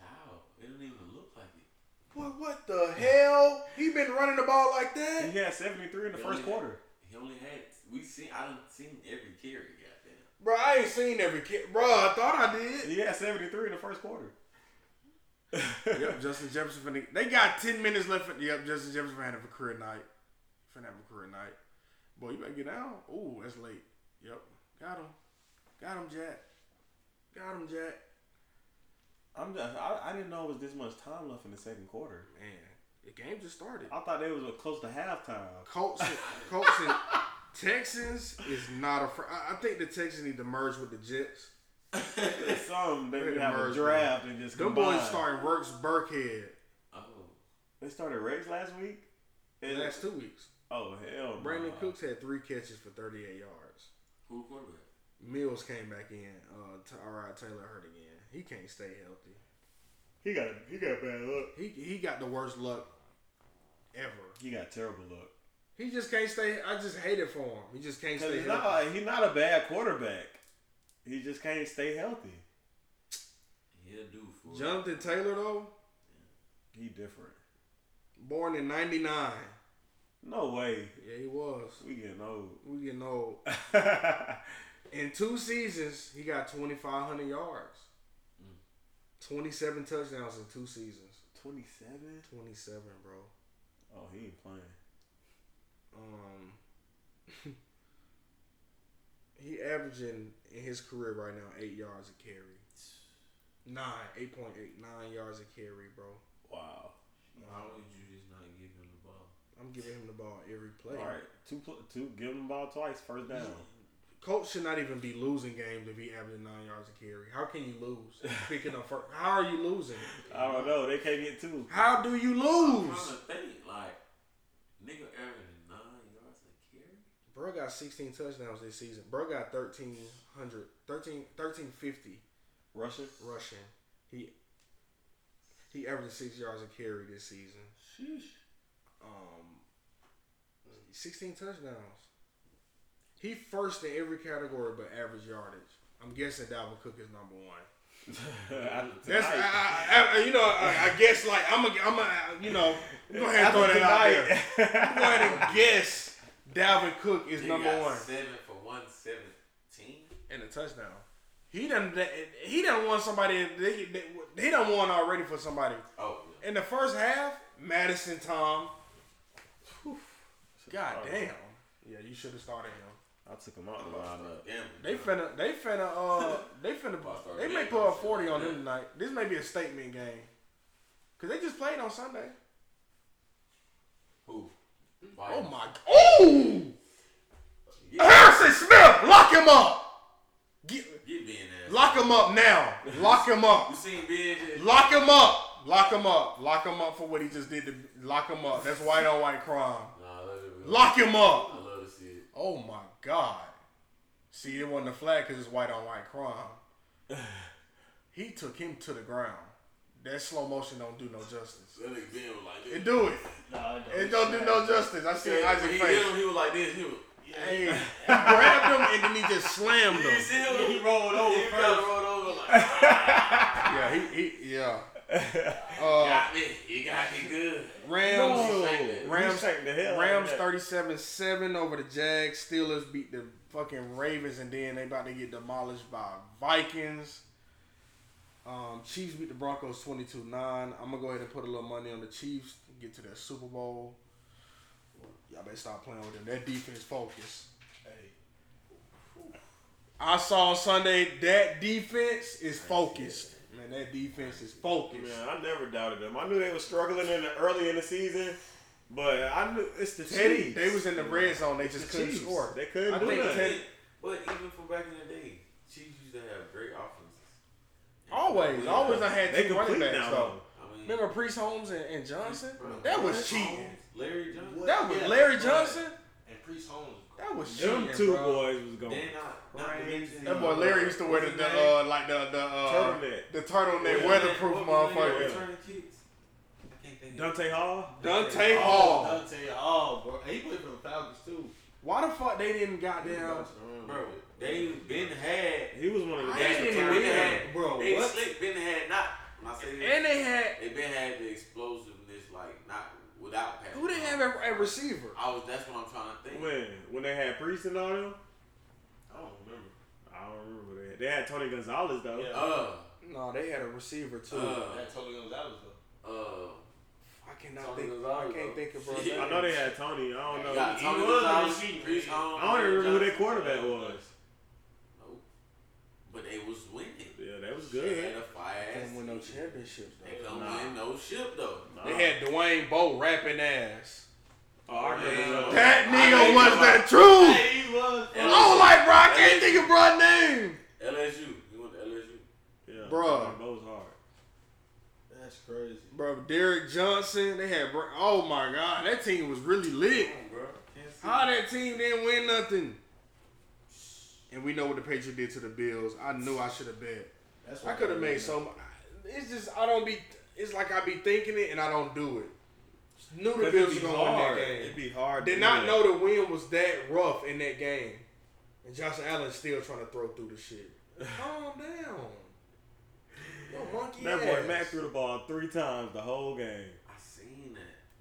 How? It didn't even look like it. What? What the hell? He been running the ball like that? He had 73 in the He first quarter. Had, he only had we seen I done seen every carry. Goddamn. Bro, I ain't seen every carry. Bro, I thought I did. He had 73 in the first quarter. Yep, Justin Jefferson. Finna, they got ten minutes left. For, Yep, Justin Jefferson finna have a career night. Finna have a career night. Boy, you better get down. Ooh, that's late. Yep. Got him. Got him, Jack. Got him, Jack. I'm just. I, I didn't know it was this much time left in the second quarter. Man, the game just started. I thought they was close to halftime. Colts, and, Colts and <laughs> Texans is not a. Fr- I, I think the Texans need to merge with the Jets. Some they They could have a merged, draft and just Them combine. boys starting Works Burkhead Oh, They started Rex last week. And- last two weeks. oh hell, no. Brandin Cooks had three catches for 38 yards. who quarterback? Mills came back in. Uh, Tyrod Taylor hurt again. He can't stay healthy. He got he got bad luck. He he got the worst luck ever. He got terrible luck. He just can't stay. I just hate it for him. He just can't stay he's healthy. not like, he's not a bad quarterback. He just can't stay healthy. He'll do for Jonathan Taylor though, He different. born in '99. No way. Yeah, he was. We getting old. We getting old. <laughs> In two seasons, he got 2,500 yards. 27 touchdowns in two seasons. Twenty seven. 27, bro. Oh, he ain't playing. Um, <laughs> he averaging in his career right now eight yards a carry. Nine, eight point eight, nine yards a carry, bro. Wow. How would you just not give him the ball? I'm giving him the ball every play. All right, two two. Give him the ball twice. First down. Coach should not even be losing games if he averaging nine yards a carry. How can you lose? Picking up first, how are you losing? I don't know. They can't get two. How do you I'm lose? trying to think, like, nigga averaging nine yards a carry? Bro got 16 touchdowns this season. Bro got 1,300, 13, 1350 Russian. rushing. He he averaged six yards a carry this season. Sheesh. Um, 16 touchdowns. He first in every category but average yardage. I'm guessing Dalvin Cook is number one. <laughs> That's I, I, I, you know I, I guess like I'm a I'm a you know I'm gonna have to throw that out there. I'm going to guess Dalvin Cook is He number got one Seven for one seventeen. and a touchdown. He done he done won somebody. They, they, he done won already for somebody Oh, yeah. in the first half. Madison Tom. Whew. God damn. Yeah, you should have started him. I took him out the lineup. Gambling. They finna, they finna, uh, <laughs> they finna, they may put a forty on him tonight. This may be a statement game, cause they just played on Sunday. Who? Oh my, oh! Harrison Smith, lock him up. Get, Get being there. lock him up now. Lock him up. You seen Ben? Lock him up. Lock him up. Lock him up for what he just did. To, lock him up. That's white on white crime. Nah. Lock him up. I love to see it. Oh my God. See, it wasn't a flag because it's white on white crime. <laughs> He took him to the ground. That slow motion don't do no justice. That nigga Ben was like this. It do it. No, It don't do no justice. I see Yeah, Isaac when he face. hit him, he was like this. He was. Hey, he grabbed him and then he just slammed You him. see him? He rolled over He got first. rolled over like, <laughs> Yeah, he, he yeah. <laughs> Uh, got me. You got me good. Rams. No. Rams, You the hell Rams 37-7 over the Jags. Steelers beat the fucking Ravens, and then they about to get demolished by Vikings. Um, Chiefs beat the Broncos 22-9. I'm going to go ahead and put a little money on the Chiefs to get to that Super Bowl. Y'all better stop playing with them. That defense focus. Hey. I saw Sunday that defense is focused. Man, that defense is focused. Man, I never doubted them. I knew they were struggling in the early in the season, but I knew it's the Teddy, they was in the red zone. They just The couldn't Chiefs. score. They couldn't I do think nothing. Teddy, But even from back in the day, Chiefs used to have great offenses. Always, always I had They two running backs though. though. I mean, Remember Priest Holmes and, and Johnson? Bro, That was Priest cheating. Larry Johnson. That was Yeah, Larry but- Johnson. And Priest Holmes. That was Them cheating, two bro. boys was going. Then not, not to mention, That boy Larry used to wear the, the uh, like the the uh, Turtleneck. the turtleneck What weatherproof that- what was the name of motherfucker. returning kicks? I can't think. Dante Hall. Dante Hall. Dante Hall, bro. He played for the Falcons too. Why the fuck they didn't goddamn? Bro, they Ben had. He was one of the I best didn't even had, Bro, they what? slick. Ben had not. When I say this, And they had they Ben had the explosiveness, like not without passing. who they have at, at receiver? I was. That's what I'm trying to think. When when they had Priest and all them, I don't remember. I don't remember they had. They had Tony Gonzalez though. Yeah. Uh, No, they had a receiver too. uh, That totally Gonzalez though. uh, I cannot Tony think. Gonzalez, I can't though. think of bro. <laughs> I know they had Tony. I don't know. Got he Tony was the Gonzalez, receiving Chris I don't even remember who their quarterback was. Nope. But they was winning. Yeah, that was good. They good. had a fire ass. Can't win no team. championships They though. come Nah. win no ship though. Nah. They had Dwayne Bowe rapping ass. Oh, I that. That I nigga was you the truth. Hey, he was. Yeah. I was like, bro, I can't think of bro name. LSU. He went to LSU. Yeah, Bruh. Bo's hard. That's crazy. Bro, Derrick Johnson. They had. Bro- oh my god, that team was really lit. On, bro. How that team didn't win nothing? And we know what the Patriots did to the Bills. I knew I should have bet. That's I could have made did. so. mu- It's just I don't be. It's like I be thinking it and I don't do it. Knew the Bills were gonna win that game. It'd be hard. Did to not win. know the win was that rough in that game. And Josh Allen's still trying to throw through the shit. <laughs> Calm down. Yo, monkey That ass. boy Matt threw the ball three times the whole game.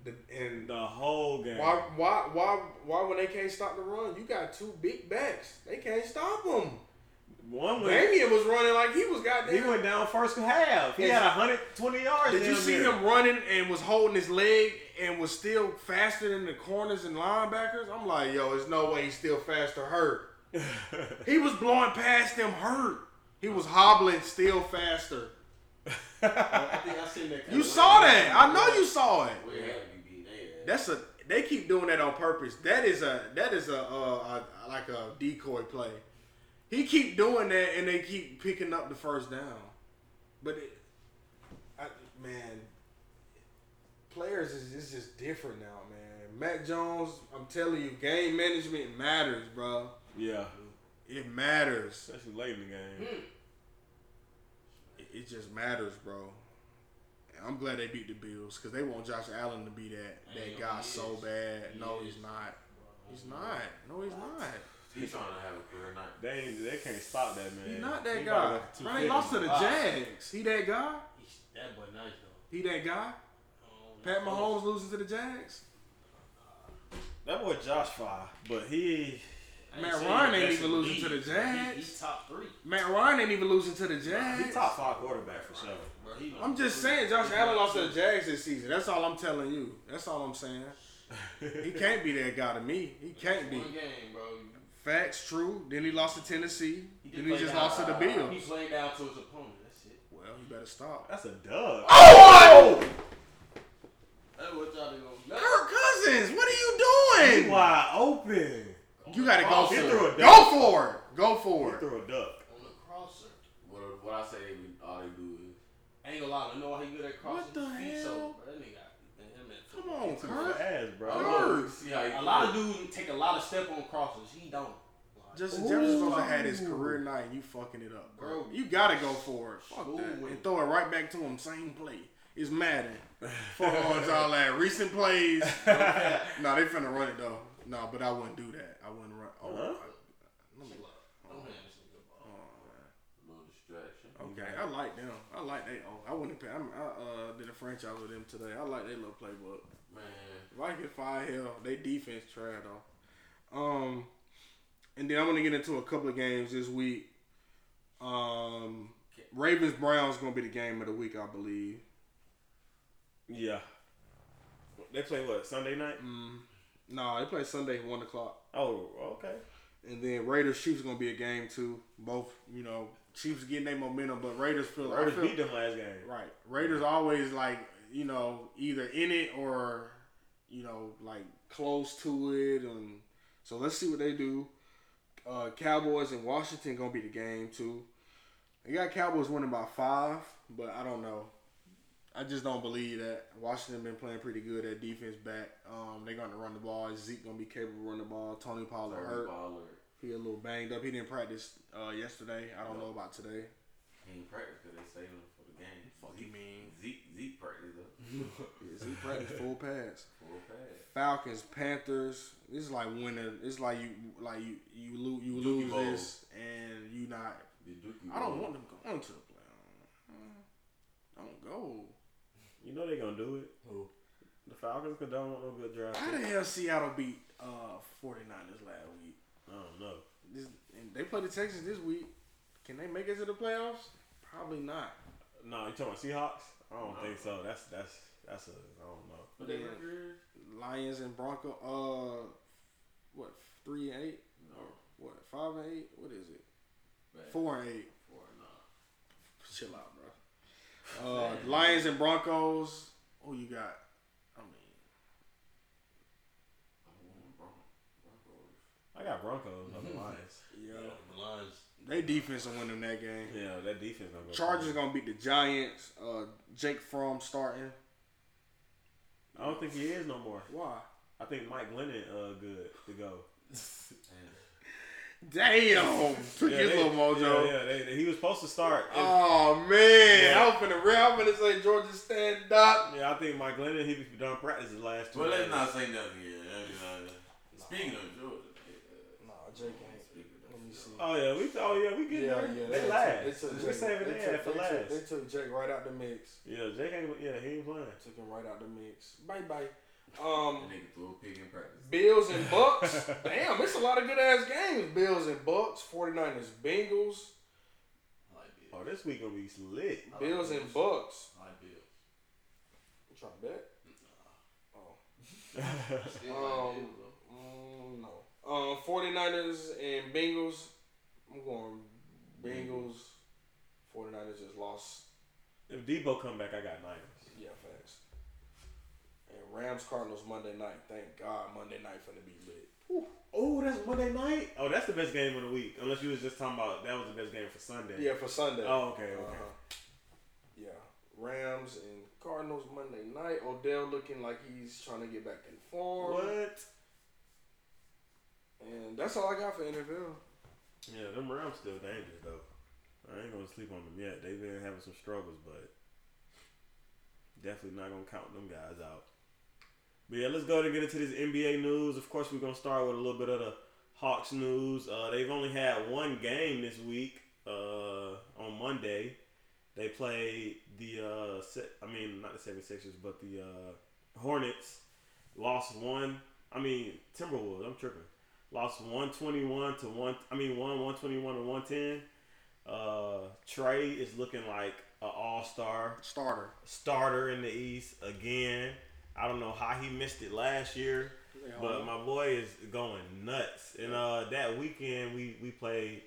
I seen that. The- and The whole game. why, why, why, why when they can't stop the run? You got two big backs. They can't stop them. One went. Damien was running like he was goddamn. He went down first half. He had 120 yards. Did you see near. him running and was holding his leg and was still faster than the corners and linebackers? I'm like, yo, there's no way he's still faster hurt. <laughs> He was blowing past them hurt. He was hobbling still faster. I think I seen that. You saw that. I know you saw it. We had to be beat their ass. That's a. They keep doing that on purpose. That is a. That is a, uh, a like a decoy play. He keep doing that and they keep picking up the first down. But it, I, man, players is, is just different now, man. Mac Jones, I'm telling you, game management matters, bro. yeah, It matters. especially late in the game. It, it just matters, bro. I'm glad they beat the Bills because they want Josh Allen to be that that guy so he bad. He No, is. he's not. He's not. No, he's not. He's trying to have a career night. They they can't stop that man. He's not that He guy. about Bro, they lost to the Jags. He that guy? He's, that boy nice though. He that guy? Pat Mahomes losing to the Jags? That boy Josh Fire, but he I ain't Matt Ryan ain't even in the losing to the league, but he- Jags. He's top three. Matt Ryan ain't even losing to the Jags. he top five quarterback for sure. Bro, I'm just saying, Josh Allen lost to the Jags this season. That's all I'm telling you. That's all I'm saying. <laughs> He can't be that guy to me. He can't be. One game, bro. Facts, true. Then he lost to Tennessee. He then he just down- lost to the Bills. He played down to his opponent. That's it. Well, you better stop. That's a dub. Oh! That's what y'all doing. Kirk Cousins, what are you doing? wide open. You gotta go He for threw a it. duck. Go for it. Go He for it. threw a duck. On the crosser. What, what I say, we, all they do is I ain't gonna lie. I know how he good at crossing. What the feet, hell? So, bro, that nigga, him and Come on, Too Kirk. fast, bro. Kirk. see how A lot of dudes take a lot of step on crosses. He don't. Like, Justin Jefferson's supposed to have his career night and you fucking it up, bro. Bro. You gotta go for it. Fuck Ooh, that. wait. And throw it right back to him, same play. It's Madden. <laughs> Fuck on all that. Recent plays. <laughs> no, they finna run it though. No, but I wouldn't do that. I wouldn't run. Oh, Huh? let me- Don't hand this nigga the ball. little distraction. Okay, I like them. I like they. Oh, I wouldn't pay. I'm, I uh, did a franchise with them today. I like their little playbook. Man, If I get five hell, they defense trash though. Um, and then I'm gonna get into a couple of games this week. Um, Ravens Browns gonna be the game of the week, I believe. Yeah. They play what Sunday night? Mm, no, they play Sunday one o'clock, Oh, okay. and then Raiders Chiefs gonna be a game too. Both, you know, Chiefs getting their momentum, but Raiders feel. I Raiders feel- beat them last game. Right. Raiders always like, you know, either in it or, you know, like close to it. And so let's see what they do. Uh, Cowboys and Washington gonna be the game too. They got Cowboys winning by five, but I don't know. I just don't believe that. Washington been playing pretty good at defense back. Um, they're gonna run the ball. Zeke gonna be capable of running the ball. Tony Pollard Tony hurt. Pollard, He a little banged up. He didn't practice uh, yesterday. I don't know about today. he ain't practice because they saved him for the game. Fuck you mean? Zeke, Zeke practice though. <laughs> Yeah, Zeke practiced full pass. <laughs> Full pass. Falcons, Panthers. This is like winning. It's like you, like you, you lose, you Dookie lose Bowl. this, and you not. I don't want them going to the playoffs. Don't go. You know they gonna do it. Who? The Falcons could don't want no good draft. How pick. the hell Seattle beat uh 49ers last week? I don't know. This, and they play the Texans this week. Can they make it to the playoffs? Probably not. No, you talking about Seahawks? I don't think so. That's that's That's a I don't know. What they Yeah. Lions and Bronco. Uh, what three and eight or what five and eight? What is it? Bad. Four and eight. Four, nah. Chill out, bro. Uh, Lions and Broncos. Who you got? I mean, I'm going Bron- Broncos. I got Broncos over <laughs> Lions. yeah, The Lions. they defense will win them that game. Yeah, that defense gonna go. Chargers gonna beat the Giants. Uh, Jake Fromm starting. I don't think he is no more. Why? I think Mike Glennon uh good to go. <laughs> Damn, took Yeah, his they- little mojo. Yeah, yeah they, they- he was supposed to start. and- Oh man, Yeah. I was finna real. I'm finna say Georgia stand up. yeah, I think Mike Glennon he be done practice the last two. Well, let's days. not say nothing here. I mean, uh, Speaking of Georgia, uh, Nah, Jake ain't. speaking of Let me see. Oh yeah, we oh yeah we get there. they last. took we Jake- saving they their took- for they last. took- They took Jake right out the mix. yeah, Jake ain't. Yeah, he ain't playing. Took him right out the mix. Bye bye. Um, that nigga threw a pig in practice. Bills and <laughs> Bucks. Damn, it's a lot of good ass games. Bills and Bucks. 49ers, Bengals. Like Oh, this week gonna be lit. I like Bills and Bucks. I like Bills. You trying to bet? Oh. <laughs> Um, like Bills. Mm, no. Um, 49ers and Bengals. I'm going Bengals. 49ers just lost. if Debo come back, I got Niners. Yeah, facts. And Rams Cardinals Monday night. Thank God Monday night finna be lit. Oh, that's Monday night. Oh, that's the best game of the week. Unless you was just talking about that was the best game for Sunday. Yeah, for Sunday. Oh, okay, okay. Uh-huh. Yeah. Rams and Cardinals Monday night. Odell looking like he's trying to get back in form. What? And that's all I got for NFL. Yeah, them Rams still dangerous though. I ain't gonna sleep on them yet. They've been having some struggles, but definitely not gonna count them guys out. But yeah, let's go ahead and get into this NBA news. Of course, we're gonna start with a little bit of the Hawks news. Uh, they've only had one game this week. Uh, on Monday, they played the uh, se- I mean not the 76ers, but the uh, Hornets. Lost one. I mean Timberwolves. I'm tripping. Lost 121 to one. I mean one 121 to 110. Uh, Trae is looking like an all star Starter. starter in the East again. I don't know how he missed it last year, but my boy is going nuts. And uh, that weekend we we played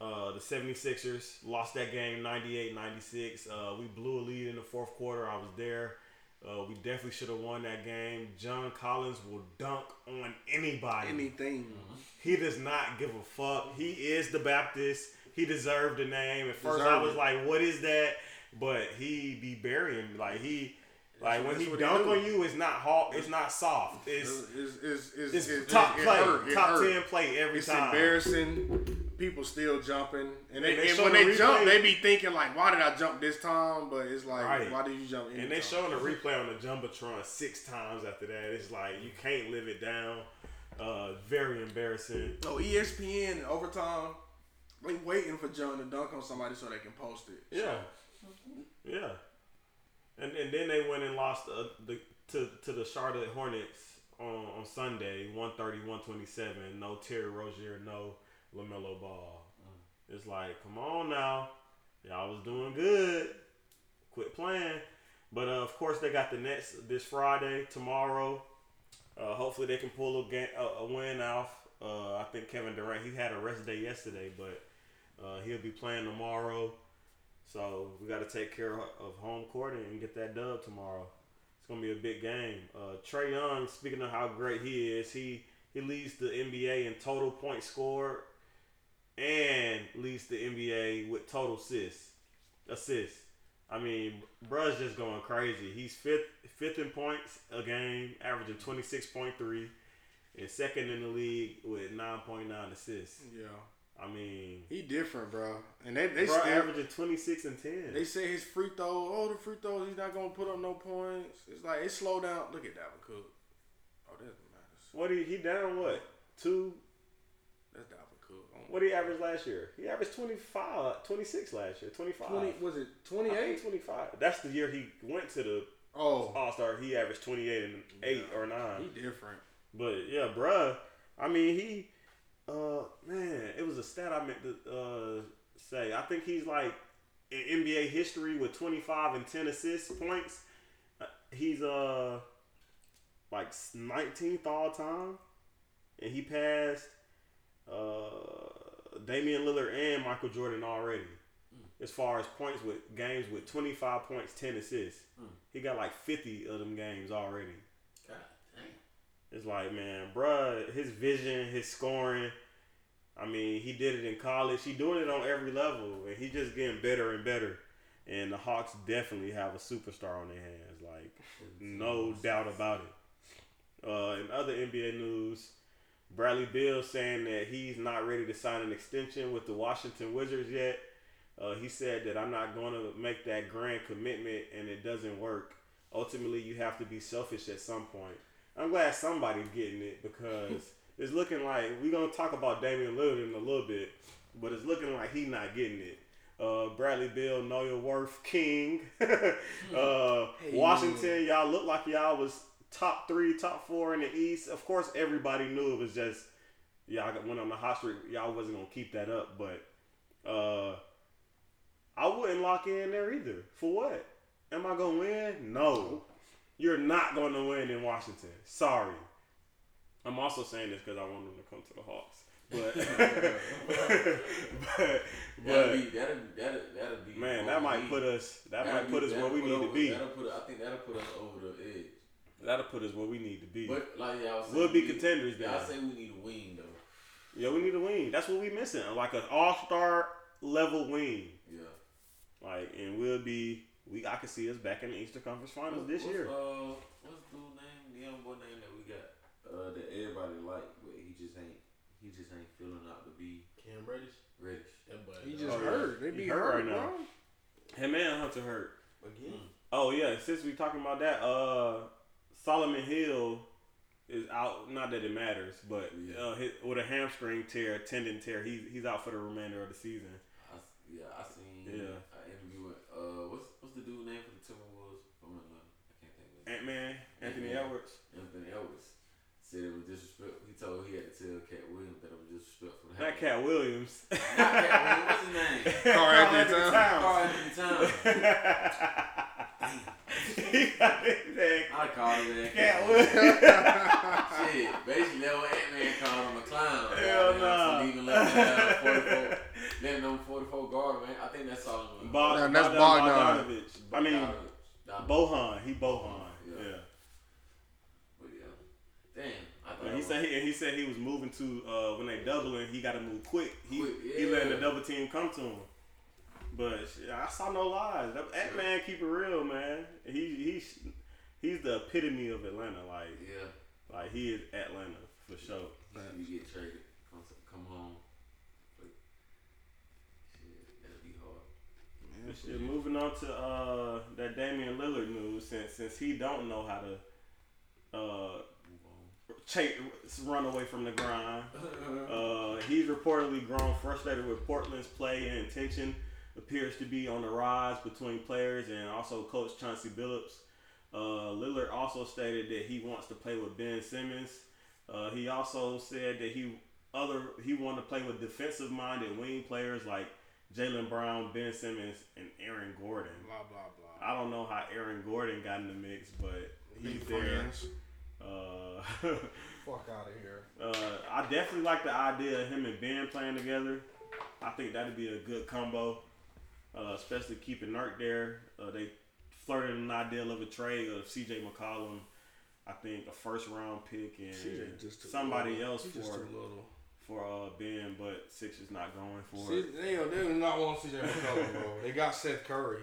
uh, the 76ers, lost that game 98-96. Uh, we blew a lead in the fourth quarter. I was there. Uh, we definitely should have won that game. John Collins will dunk on anybody. Anything. He does not give a fuck. He is the Baptist. He deserved the name. At first, I was it. like, "What is that?" But he be burying like he, like when that's he what he dunk on you, it's not hard. It's not soft. It's It's, it's, it's, it's it's- top it play, hurt. Top ten play every It's time. embarrassing. People still jumping, and, they, And they and when the they jump, they be thinking like, "Why did I jump this time?" But it's like, Right. "Why did you jump?" And they showing the <laughs> replay on the jumbotron six times after that. It's like you can't live it down. Uh, very embarrassing. Oh, ESPN overtime. They waiting for John to dunk on somebody so they can post it. Yeah, yeah. And and then they went and lost uh, the to to the Charlotte Hornets on on Sunday, 130-127. No Terry Rozier, no LaMelo Ball. It's like, come on now, y'all was doing good. Quit playing. But uh, of course, they got the Nets this Friday, tomorrow. Uh, hopefully, they can pull a, ga- a, a win off. Uh, I think Kevin Durant he had a rest day yesterday, but uh, he'll be playing tomorrow. So we got to take care of, home court and get that dub tomorrow. It's gonna be a big game. Uh, Trae Young, speaking of how great he is, he he leads the NBA in total points scored and leads the NBA with total assists. Assists. I mean, bruh's just going crazy. He's fifth fifth in points a game, averaging twenty six point three, and second in the league with nine point nine assists. Yeah, I mean, he different, bro. And they they bro still averaging twenty six and ten. they say his free throw. Oh, the free throws, he's not gonna put up no points. It's like it slow down. Look at Dalvin Cook. Oh, that's matters. What he he down what two? That's Dalvin Cook. Oh, What he average last year? He averaged 25, 26 last year. Twenty five. Twenty was it twenty eight? Twenty five. That's the year he went to the Oh, All Star. He averaged twenty eight and eight or nine. he different. But yeah, bruh. I mean, he, uh, man, it was a stat I meant to uh, say. I think he's like in NBA history with 25 and 10 assists points. Uh, he's uh like 19th all time, and he passed uh Damian Lillard and Michael Jordan already. As far as points with games with 25 points, 10 assists, he got like 50 of them games already. It's like, man, bruh, his vision, his scoring. I mean, he did it in college. He doing it on every level, and he just getting better and better. And the Hawks definitely have a superstar on their hands, like no doubt about it. Uh, in other NBA news, Bradley Beal saying that he's not ready to sign an extension with the Washington Wizards yet. Uh, he said that I'm not going to make that grand commitment, and it doesn't work. Ultimately, you have to be selfish at some point. I'm glad somebody's getting it because <laughs> it's looking like we're gonna talk about Damian Lillard in a little bit, but it's looking like he's not getting it. Uh, Bradley Beal, know your worth, King. <laughs> uh, Washington, y'all look like y'all was top three, top four in the East. Of course, everybody knew it was just y'all got- went on the hot streak. Y'all wasn't gonna keep that up, but uh, I wouldn't lock in there either. For what? Am I gonna win? No. You're not gonna win in Washington. Sorry. I'm also saying this because I want them to come to the Hawks. But, <laughs> <laughs> but, That'll but be that'll that'll that'll be man, that might edge. put us that That'll might be- put us where we need to be. That'll put I think that'll put us over the edge. That'll put us where we need to be. But like y'all say, We'll be we- contenders then. Y'all say we need a wing though. Yeah, we need a wing. That's what we missing. Like an all star level wing. Yeah. Like, and we'll be. We I can see us back in the Eastern Conference Finals this What's, year. Uh, what's the dude name? The young boy name that we got uh, that everybody like, but he just ain't he just ain't feeling out to be Cam Reddish. Reddish. That. He just Oh, yeah. hurt. They He be hurt hurt right now. bro. Him and Hunter hurt. again. Oh yeah, since we talking about that, uh, Solomon Hill is out. Not that it matters, but uh, his, with a hamstring tear, tendon tear, he's he's out for the remainder of the season. I, s- yeah, I seen Yeah. an interview with uh, what's what's the dude name for the Timberwolves from Atlanta? I can't think of it. Ant Man, Anthony Ant-Man. Edwards. Anthony Edwards said it was disrespectful. He told he had to tell Katt Williams that it was disrespectful. to Not Katt Williams. <laughs> Not Katt Williams. What's his name? <laughs> Karl Anthony Anthony Towns. Karl Anthony Towns. <laughs> he got. I called him that. Katt Williams. Shit, basically that what Ant Man called him a clown. Hell Goddamn, nah. For leaving letting down 44, letting them 44 guard, man. I think that's all. Bog- Now, that's Bogdan Bogdan. Bogdanovic. I mean, Bojan. He Bojan. Yeah. Yeah. But yeah. Damn. I he said he, he said he was moving to uh, when they doubling, he got to move quick. He Quick, he letting the double team come to him. But shit, I saw no lies. That, that man keep it real, man. He he's he's the epitome of Atlanta. Like Yeah. like he is Atlanta for sure. You get traded, come, come home. Shit, that'll be hard. But shit, moving on to uh, that Damian Lillard news, since since he don't know how to uh, chase, run away from the grind. Uh, he's reportedly grown frustrated with Portland's play and tension appears to be on the rise between players and also coach Chauncey Billups. Uh, Lillard also stated that he wants to play with Ben Simmons. Uh, he also said that he other he wanted to play with defensive minded wing players like Jaylen Brown, Ben Simmons, and Aaron Gordon. Blah blah blah. I don't know how Aaron Gordon got in the mix, but he's there. Friends. Uh, <laughs> Fuck out of here. uh, I definitely like the idea of him and Ben playing together. I think that'd be a good combo, uh, especially keeping Nurk there. Uh, they flirted an idea of a trade of C.J. McCollum. I think a first round pick and just somebody little. else He just for little. for uh, Ben, but Six is not going for See, it. they, don't- they do not want CJ McCollum, bro. They got Seth Curry.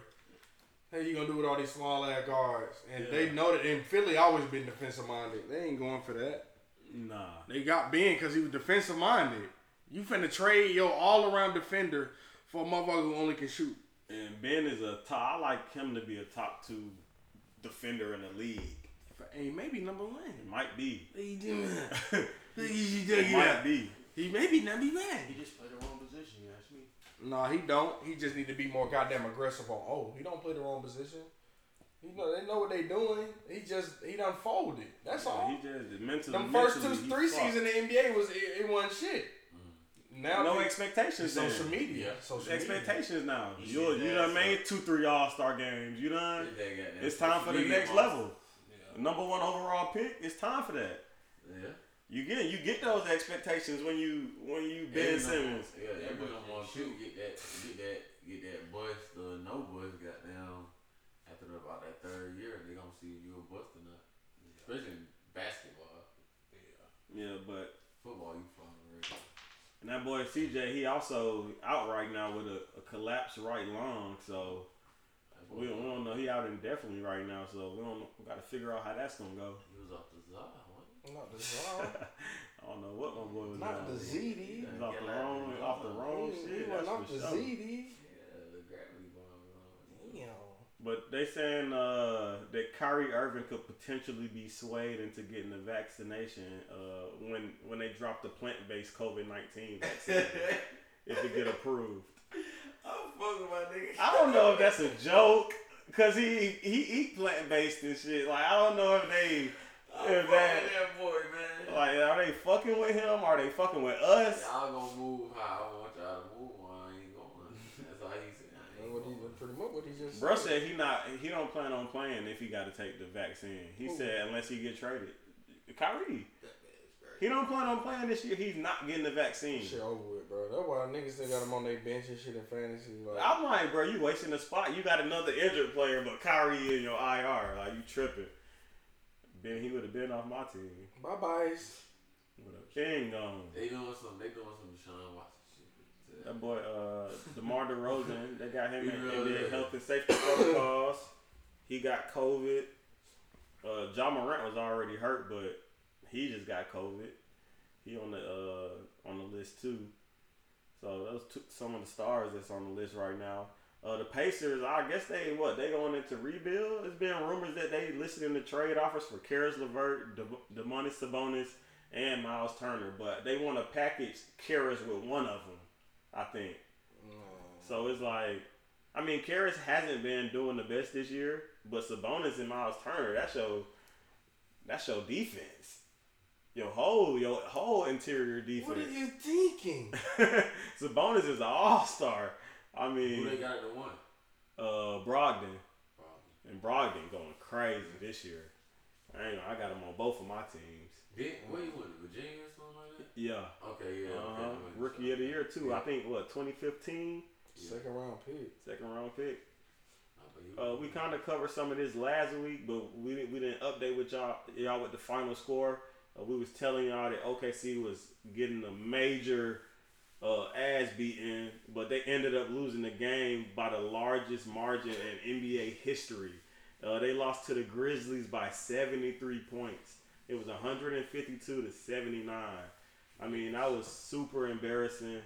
Hey, you gonna do with all these small ass guards? And they know that in Philly always been defensive minded. They ain't going for that. Nah, They got Ben because he was defensive minded. You finna trade your all around defender for a motherfucker who only can shoot. and Ben is a top. I like him to be a top two defender in the league. Hey, maybe number one. It might be. He do <laughs> It might be. He maybe not be bad. He just played the wrong position. You ask me. No, he don't. He just need to be more goddamn aggressive on. Oh, he don't play the wrong position. He know they know what they doing. He just he done folded. That's all. He just mentally. Them first two mentally, he three seasons in the NBA was it, it wasn't shit. Mm. Now no they- expectations. social then. media. Yeah. Social media. Expectations now. You You see you that, done made two three All Star games. You done. Get that goddamn It's time for the next monster. level. Number one overall pick. It's time for that. Yeah. You get you get those expectations when you when you Ben Every Simmons. number- Yeah, every boy number can one shoot. get that get that get that bust or no bust goddamn after about that third year they gonna see you a bust or not. Especially in basketball. Yeah, Yeah, but Football you fine already. and that boy CJ, he also out right now with a, a collapsed right lung. So we don't, we don't know. He out indefinitely right now. So we don't. We got to figure out how that's gonna go. He was off the Zah, wasn't Not the Zara. <laughs> I don't know what my boy was Not on. the ZD. He's off the wrong, off the wrong He shit. went That's off for the sure. ZD. he? Yeah, the gravity bomb. Damn. But they saying uh, that Kyrie Irving could potentially be swayed into getting the vaccination uh, when when they drop the plant based COVID nineteen vaccine <laughs> if it get approved. I'm fucking my nigga. I don't know if that's a joke because he he eat plant based and shit. Like I don't know if they I'm if that that boy, man. like are they fucking with him? Are they fucking with us? Y'all gonna move how I want y'all to move. I ain't going. That's all he said. I That's ain't what he going. pretty much what he just Bruh said he not he don't plan on playing if he got to take the vaccine. He said unless he get traded. Kyrie, he don't plan on playing this year. He's not getting the vaccine. Shit over with, bro. That's why niggas still got him on their bench and shit in fantasy. Like, I'm like, bro, you wasting the spot. You got another injured player, but Kyrie in your IR. Like you tripping. Ben, he would have been off my team. bye byes. Would have been gone. They doing some. They doing some Deshaun Watson shit. That boy, uh, DeMar DeRozan, they got him <laughs> in, He in really their health and safety protocols. He got COVID. Uh, John Morant was already hurt, but he just got COVID. He on the uh, on the list too. So those two, some of the stars that's on the list right now. Uh, the Pacers, I guess they what they going into rebuild. There's been rumors that they listed in the trade offers for Caris LeVert, De- Demonis Sabonis, and Miles Turner, but they want to package Caris with one of them. I think. So it's like, I mean, Caris hasn't been doing the best this year, but Sabonis and Miles Turner, that's your, that's your defense. Your whole, your whole interior defense. What are you thinking? <laughs> Sabonis is an all star. I Who mean, they got at the one? uh, Brogdon Probably. and Brogdon going crazy this year. I ain't, I got him on both of my teams. Did where you went? Virginia or something like that? Yeah. Okay, yeah. Uh-huh. okay, I went- Rookie of the year too. I think what 2015 Second round pick. second round pick. Nah, but he- Uh, we kind of covered some of this last week, but we didn't, we didn't update with y'all y'all with the final score. Uh, we was telling y'all that OKC was getting a major uh, ass beaten, but they ended up losing the game by the largest margin in NBA history. Uh, they lost to the Grizzlies by 73 points. It was 152 to 79. I mean, that was super embarrassing.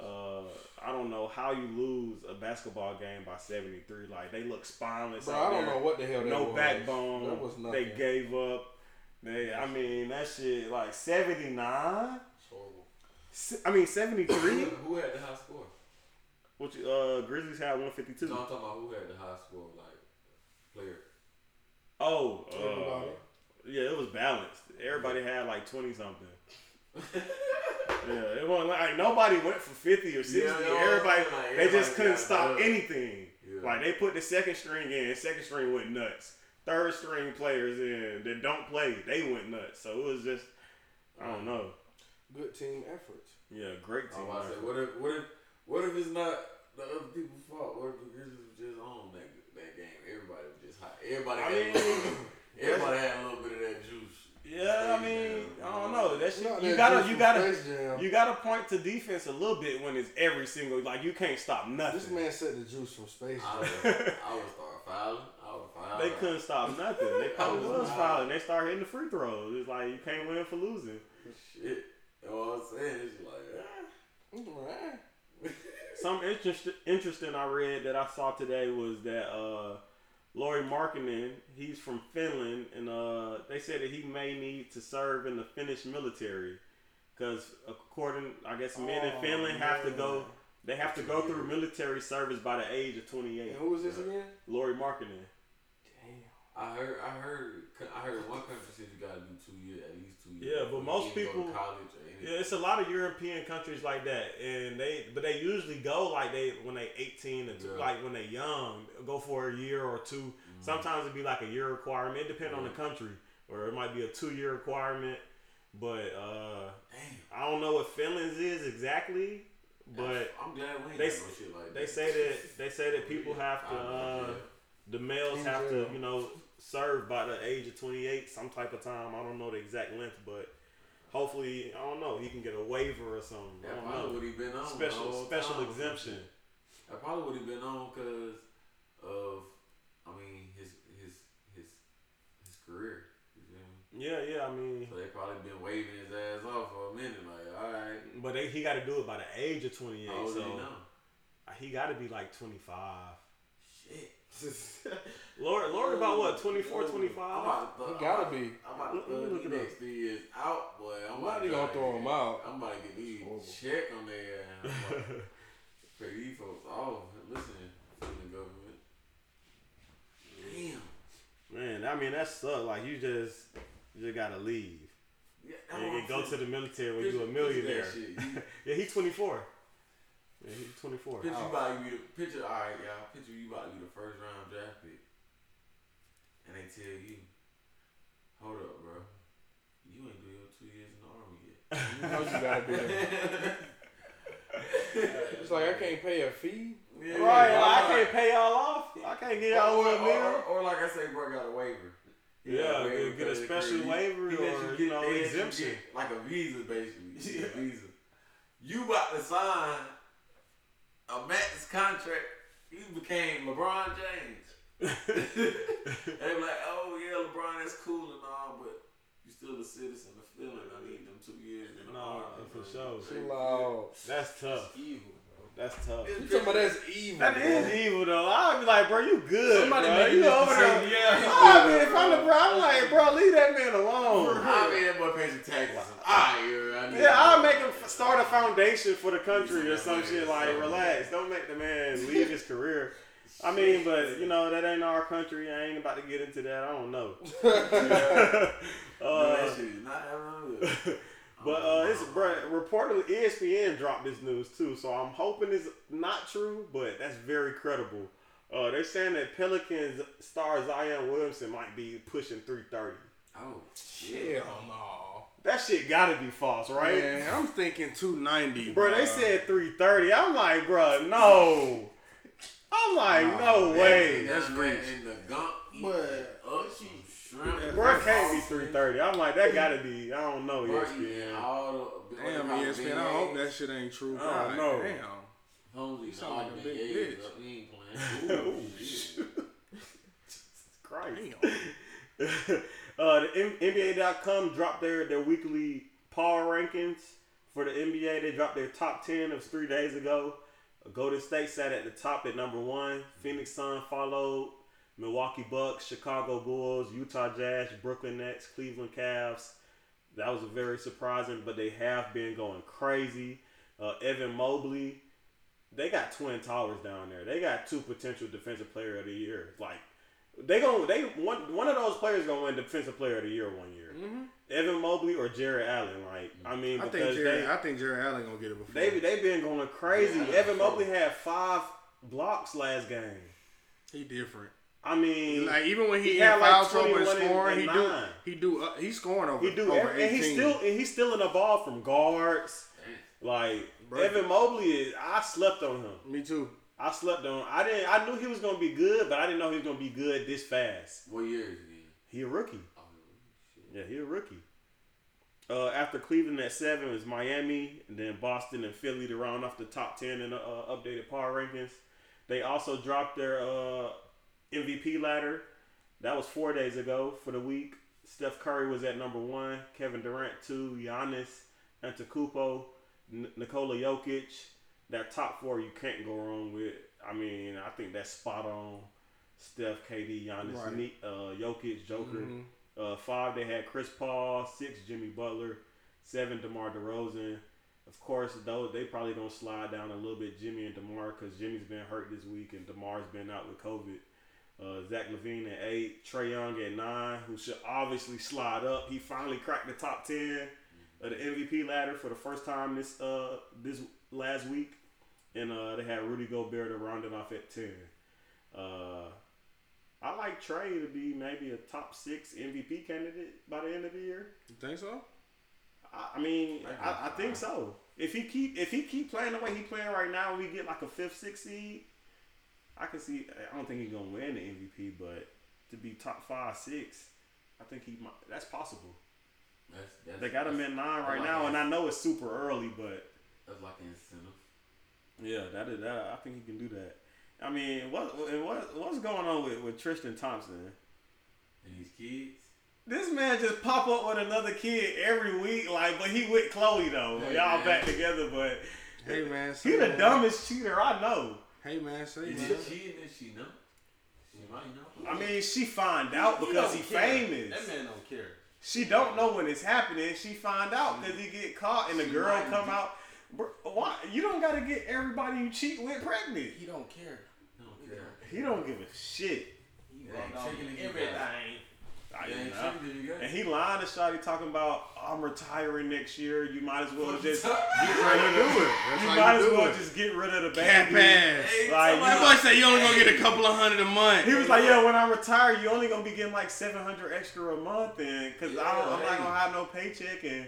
Uh, I don't know how you lose a basketball game by 73. Like they look spineless. Bro, I don't there. know what the hell No was. backbone. That was nothing. they gave up. They, I mean, that shit like 79. It's horrible. Se- I mean 73. Who had the high score? Which uh, Grizzlies had 152. No, I'm talking about who had the high score, like player. Oh, uh, Everybody. yeah, it was balanced. Everybody had like 20 something. <laughs> yeah, it wasn't like nobody went for 50 or 60. Yeah, no, everybody, like, they just couldn't stop done. anything. Yeah. Like they put the second string in, second string went nuts. Third string players in that don't play, they went nuts. So it was just, I don't know. Good team effort. Yeah, great team. was about to say, what if, what if, what if it's not the other people's fault? What if the Grizzlies were just on that that game? Everybody was just hot. Everybody I had, a mean, little, <laughs> everybody had a little bit of that juice. Yeah, I mean, I don't know. That shit, Not you that gotta, you gotta, you gotta point to defense a little bit when it's every single. Like you can't stop nothing. This man said the juice from Space I Jam. would, I would <laughs> start fouling. I would foul. They couldn't stop nothing. They probably was was fouling. They started hitting the free throws. It's like you can't win for losing. Shit. You know what I'm saying? It's like, ah. Right. <laughs> Some interest, interesting I read that I saw today was that uh, Lauri Markkanen, he's from Finland, and uh, they said that he may need to serve in the Finnish military because according, I guess men in Oh, Finland have to go. They have to go through military service by the age of 28. And who was this again? Lauri Markkanen. Damn. I heard, I heard, I heard one country said you gotta do two years, at least two years. Yeah, but most you can go to people- college or anything. Yeah, it's a lot of European countries like that, and they but they usually go like they when they eighteen and Yeah. like when they young go for a year or 2 Mm-hmm. Sometimes it'd be like a year requirement. It depends on the country, or it might be a two year requirement. But uh, Damn. I don't know what Finland's is exactly, but I'm glad we they no shit like they that. say that they say that people have to <laughs> uh, the males have to you know serve by the age of 28 some type of time. I don't know the exact length, but hopefully I don't know he can get a waiver or something. I That don't probably know. what he been on. Special special time. exemption. That probably what he been on because of, I mean, his his his his career. You feel me? Yeah, yeah. I mean, So they probably been waving his ass off for a minute. Like, all right, but they, he got to do it by the age of 28. how old so he he got to be like 25. Shit. <laughs> Lord, Lord, about what 24, I'm 25? about to, He gotta about- be. I'm about to let throw look these it up. next three years out, boy. I'm Why about to gonna throw him out? I'm about to get these check on their ass. I'm about to <laughs> Pay these folks off. Listen to the government. Damn. Man, I mean that sucks. Like you just you just gotta leave Yeah, and, and go to the military when Picture- you a millionaire. that shit. <laughs> You- yeah, he's 24. Yeah, 24. Picture you oh. about to be the picture. All right, y'all. Picture you about to be the first round draft pick, and they tell you, "Hold up, bro. You ain't do your two years in the army yet." <laughs> You know you gotta be there. <laughs> It's like I can't pay a fee. Yeah, Right, yeah, I I'm can't pay y'all off. I can't get y'all or, one meal. or, or like I say, bro, got a waiver. He got Yeah, waiver get- get a because of special career. Waiver he let or, get- you know, they let you exemption. get Like a visa, basically. <laughs> You get a visa. You about to sign a max contract. You became LeBron James. <laughs> they be like, oh yeah, LeBron, that's cool and all, but you still a citizen. of feeling I need them two years in the No, army. for sure. Chill out. That's tough. Evil. That's tough. You talking about that's evil? That bro. is evil though. I'd be like, bro, you good. Somebody bro. making you this over there. Yeah, I mean, if I'm the bro, I'm like, bro, leave that man alone. I mean, that boy pays some taxes. Ah, yeah, I need Yeah, I'll make him start a foundation for the country or some shit. Like, relax. Don't make the man <laughs> leave his career. I mean, but you know that ain't our country. I ain't about to get into that. I don't know. <laughs> No, <laughs> uh, that shit is not ever good. but uh, it's bro, reportedly ESPN dropped this news too, so I'm hoping it's not true, but that's very credible. Uh, they're saying that Pelicans star Zion Williamson might be pushing 330. Oh shit. Hell no. That shit gotta be false, right? Man, I'm thinking 290. Bro, they said 330. I'm like, bro, no. I'm like, no way. That's That's great. rich. In the gump, But- up some shrimp. Bro, can't be 330. I'm like, that gotta be, I don't know, Bro, ESPN. eating all the Damn, all the ESPN. I hope that shit ain't true. I don't God know. Damn. Holy sound like a big big bitch. Up. He ain't playing. <laughs> Ooh, shit. Christ. <laughs> uh, the M- NBA.com dropped their, their weekly power rankings for the NBA. They dropped their top 10 of three days ago. Golden State sat at the top at number one. Phoenix Sun followed. Milwaukee Bucks, Chicago Bulls, Utah Jazz, Brooklyn Nets, Cleveland Cavs. That was very surprising, but they have been going crazy. Uh, Evan Mobley, they got twin towers down there. They got two potential defensive player of the year. Like they going they one one of those players gonna win defensive player of the year one year. Evan Mobley or Jarrett Allen. Like I mean, I think Jared, they I think Jerry Allen gonna get it before. they they been going crazy. Yeah, Evan. Mobley had five blocks last game. he different. I mean, Like even when he, He in had, like, foul trouble and scoring, and he do he do uh, he's scoring over he do over every, and 18. he's still and he's stealing the ball from guards. Like Bro. Evan Mobley is. I slept on him. Me too. I slept on. I didn't. I knew he was gonna be good, but I didn't know he was gonna be good this fast. What year is he? He a rookie. Oh, shit. Yeah, he a rookie. Uh, after Cleveland at seven was Miami, and then Boston and Philly to round off the top ten in the uh, updated power rankings. They also dropped their uh, MVP ladder. That was four days ago for the week. Steph Curry was at number one. Kevin Durant two. Giannis Antetokounmpo, N- Nikola Jokic. That top four you can't go wrong with. I mean, I think that's spot on. Steph, KD, Giannis, Right. Ne- uh, Jokic, Joker. Mhm. Uh, five, they had Chris Paul. Six, Jimmy Butler. Seven, DeMar DeRozan. Of course, though they probably gonna slide down a little bit, Jimmy and DeMar, because Jimmy's been hurt this week and DeMar's been out with COVID. Uh, Zach LaVine at eight, Trae Young at nine, who should obviously slide up. He finally cracked the top ten of the MVP ladder for the first time this uh this last week, and uh, they had Rudy Gobert to round it off at ten. Uh, I like Trae to be maybe a top six MVP candidate by the end of the year. You think so? I, I mean, I, I think so. If he keep if he keep playing the way he playing right now, we get like a fifth, sixth seed. I can see. I don't think he's gonna win the MVP, but to be top five, six, I think he might. That's possible. That's, that's, They got him that's, at nine right like now, it. and I know it's super early, but that's like an incentive. yeah, that is that. I think he can do that. I mean, what what what's going on with, with Tristan Thompson? And these kids. This man just pop up with another kid every week, like, but he with Chloe though. Hey, Y'all man. back together, but Hey man, he say the man. Uh, dumbest cheater I know. Hey man, say Is man. she cheating? Is she know? She might know. I mean, she find out He because don't he famous. That man don't care. She don't know when it's happening. She find out because he get caught and the She girl come be- out. Bro, Why you don't gotta get everybody you cheat with pregnant? He don't care. I don't care. He don't give a shit. He It ain't wrong on tricking everything. I- It ain't I- tricking if you got and it. He lying to Shotty talking about I'm retiring next year. You might as well just <laughs> get rid of do it. it. You might as well just get rid of the Cat baby. pass. Hey, Like, somebody- That boy say you only gonna get a couple of hundred a month. He was like, "Yeah, when I retire, you only gonna be getting like seven hundred extra a month, and because I don't, I'm Yeah, not gonna have no paycheck." And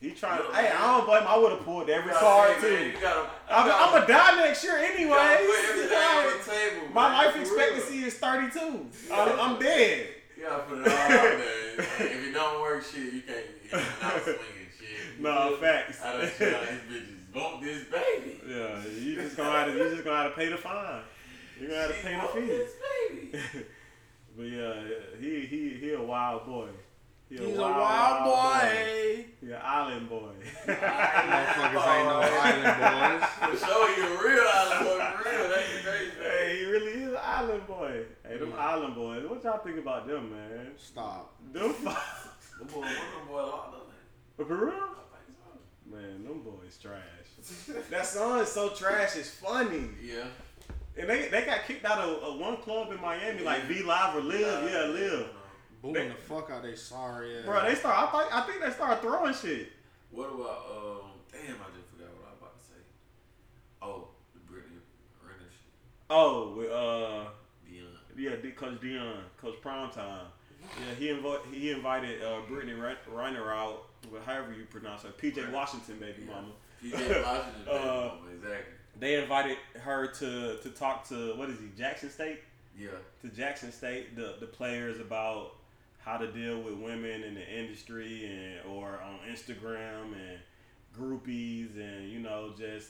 he trying. Look, Hey, man. I don't blame. him. I would have pulled every You gotta card say, man, too. Gotta, I'm, I'm gonna die next year anyway. put everything on the <laughs> table. My man, life expectancy real. is 32. I'm, I'm dead. You gotta put it all out there. If it don't work, shit, you can't. You not swinging shit. No facts. I done shit out these bitches. Bump this baby. Yeah, you just gonna have to. You just gonna have to pay the fine. You gonna have to She pay the fee. this baby. <laughs> But yeah, he he he a wild boy. He He's a wild boy. He an island boy. Motherfuckers ain't no island boys. For sure, you a real island boy. For real, that's crazy. hey, he really is an island boy. Hey, them island boys. What y'all think about them, man? Stop. Them. <laughs> The boy, one of them boy locked. For real? Man, them boys trash. <laughs> that song is so trash. It's funny. Yeah. And they they got kicked out of, of one club in Miami, like V Live or Live. Yeah, Live. Booing the fuck out they sorry ass. Bro, they start. I think I think they started throwing shit. What about um? Damn, I just forgot what I was about to say. Oh, the Brittany Renner shit. Oh, with uh, Deion. Yeah, D- Coach Deion, Coach Primetime. Yeah, he invited he invited uh, Brittany Re- Reiner out, however you pronounce her, PJ Washington, baby Yeah. mama. PJ Washington, <laughs> baby Uh, mama, exactly. They invited her to to talk to what is he Jackson State Yeah. to Jackson State the the players about how to deal with women in the industry and or on Instagram and groupies and you know just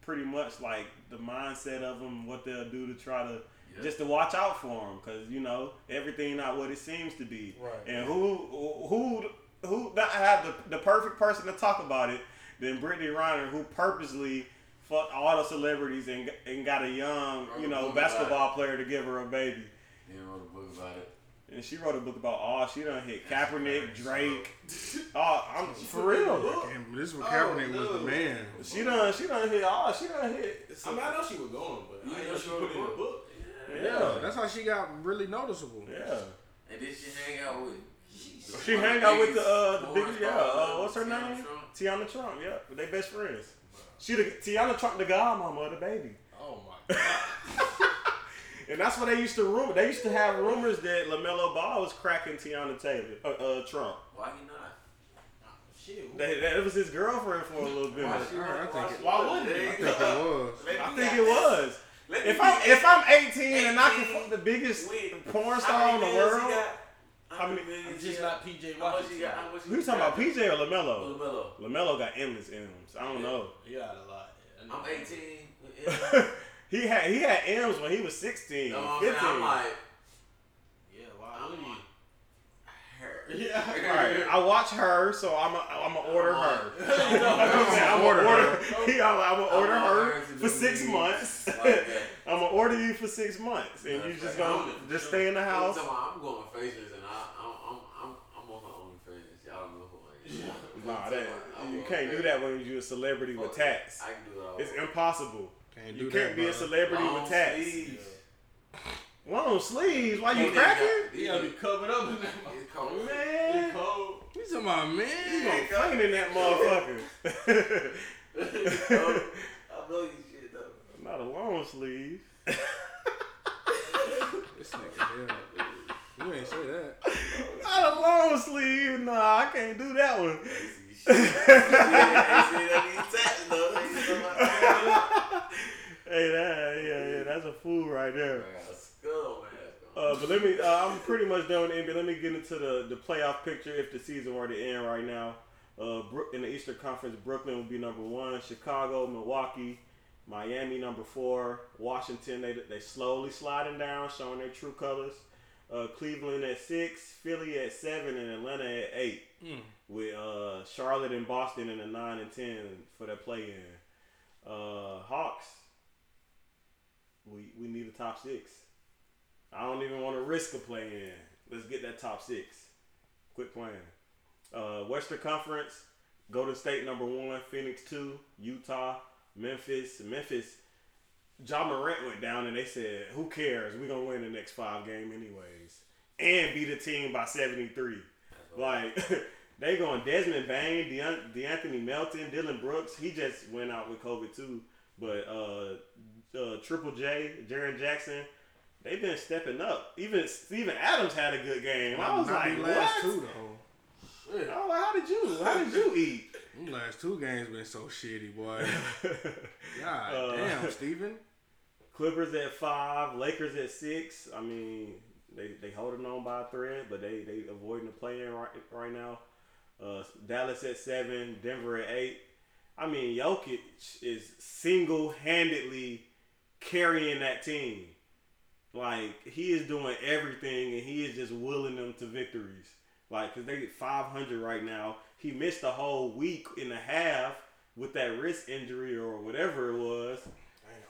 pretty much like the mindset of them what they'll do to try to Yeah. just to watch out for them because you know everything not what it seems to be Right. and who who who not have the, the perfect person to talk about it than Brittany Reiner who purposely fucked all the celebrities and, and got a young you know Wrote a book about basketball player to give her a baby He wrote a book about it. and she wrote a book about all she done hit Kaepernick, Drake. <laughs> Oh, I'm for real. Damn, this is what Kaepernick was the oh, man. She done she done hit all she done hit. I mean, I know she was going, but I didn't know she put it in the book. Yeah, that's how she got really noticeable. Yeah. And then she hang out with. She one of hang out with the biggest uh the porn biggest yeah, uh, what's her Teanna name? Trump. Teanna Trump, yeah. They best friends. She the Teanna Trump the godmama of the baby. Oh my <laughs> god. And that's what they used to rumor. They used to have rumors that LaMelo Ball was cracking Tiana Taylor, uh, uh Trump. Why he not? Shit. That, that was his girlfriend for a little bit. Why I she I want- think she it- why wouldn't he? I think it was. I think it was. Let If I'm be if I'm 18 and I can fuck the biggest with- porn star in the world. How many- millions It's he just got? not PJ How much he Washington. got? Who you talking about, PJ or Lamelo? Oh, LaMelo. Lamelo got endless M's. I don't know. He got a lot. I know. I'm 18. <laughs> he had he had M's when he was 16, No, I'm saying, 15. I'm like, Yeah, why I'm would like, her. Yeah. <laughs> Right. I watch her, so I'm a, I'm gonna order her. you? I'm Order gonna <laughs> her. order. Yeah, I'm gonna order her her for six me months. <laughs> like. I'm gonna order you for six months, and you That's just gonna I'm- just stay in the I'm house. talking I'm going with faces, and I, I'm, I'm, I'm, I'm on her OnlyFans. Y'all know who I am. Nah, I'm that, talking you can't do that when you're a celebrity with Fuck it. tats. I can do it all. It's impossible. Can't You can't that, be a celebrity Long with tats. Sleeves. When long sleeves. Why you cracking? got- You gotta be covered up in that It's cold. Man, cold. You talking about you man? gonna faint in that motherfucker. <laughs> I know you shit though. Not a long sleeve. <laughs> This nigga, hell. You ain't say that. Not a long sleeve. Nah, I can't do that one. <laughs> Hey, that yeah, yeah, that's a fool right there. Uh, but let me. Uh, I'm pretty much done with the NBA. Let me get into the the playoff picture. If the season were to end right now, uh, Brook- in the Eastern Conference, Brooklyn would be number one. Chicago, Milwaukee, Miami number four. Washington, they they slowly sliding down, showing their true colors. Uh, Cleveland at six, Philly at seven, and Atlanta at eight. With uh, Charlotte and Boston in the nine and ten for their play in. Uh, Hawks. We we need a top six. I don't even want to risk a play in. Let's get that top six. Quit playing. Uh, Western Conference, Golden State number one, Phoenix two, Utah, Memphis. Memphis, Ja Morant went down and they said, "Who cares? We're gonna win the next five game anyways, and beat a team by seventy three. Like <laughs> they going Desmond Bane, Deon- De'Anthony Melton, Dillon Brooks. He just went out with COVID too, but uh, uh, Triple J, Jaren Jackson, they've been stepping up. Even Steven Adams had a good game. I was Not like, these what? last two though. I was like, how did you? How did you eat? Them last two games been so shitty, boy. <laughs> God Uh, damn, Steven. Clippers at five, Lakers at six. I mean, they they holding on by a thread, but they they avoiding the play in right right now. Uh, Dallas at seven, Denver at eight. I mean, Jokic is single handedly carrying that team. Like he is doing everything, and he is just willing them to victories. Like, cause they get 500 right now. He missed a whole week and a half with that wrist injury or whatever it was,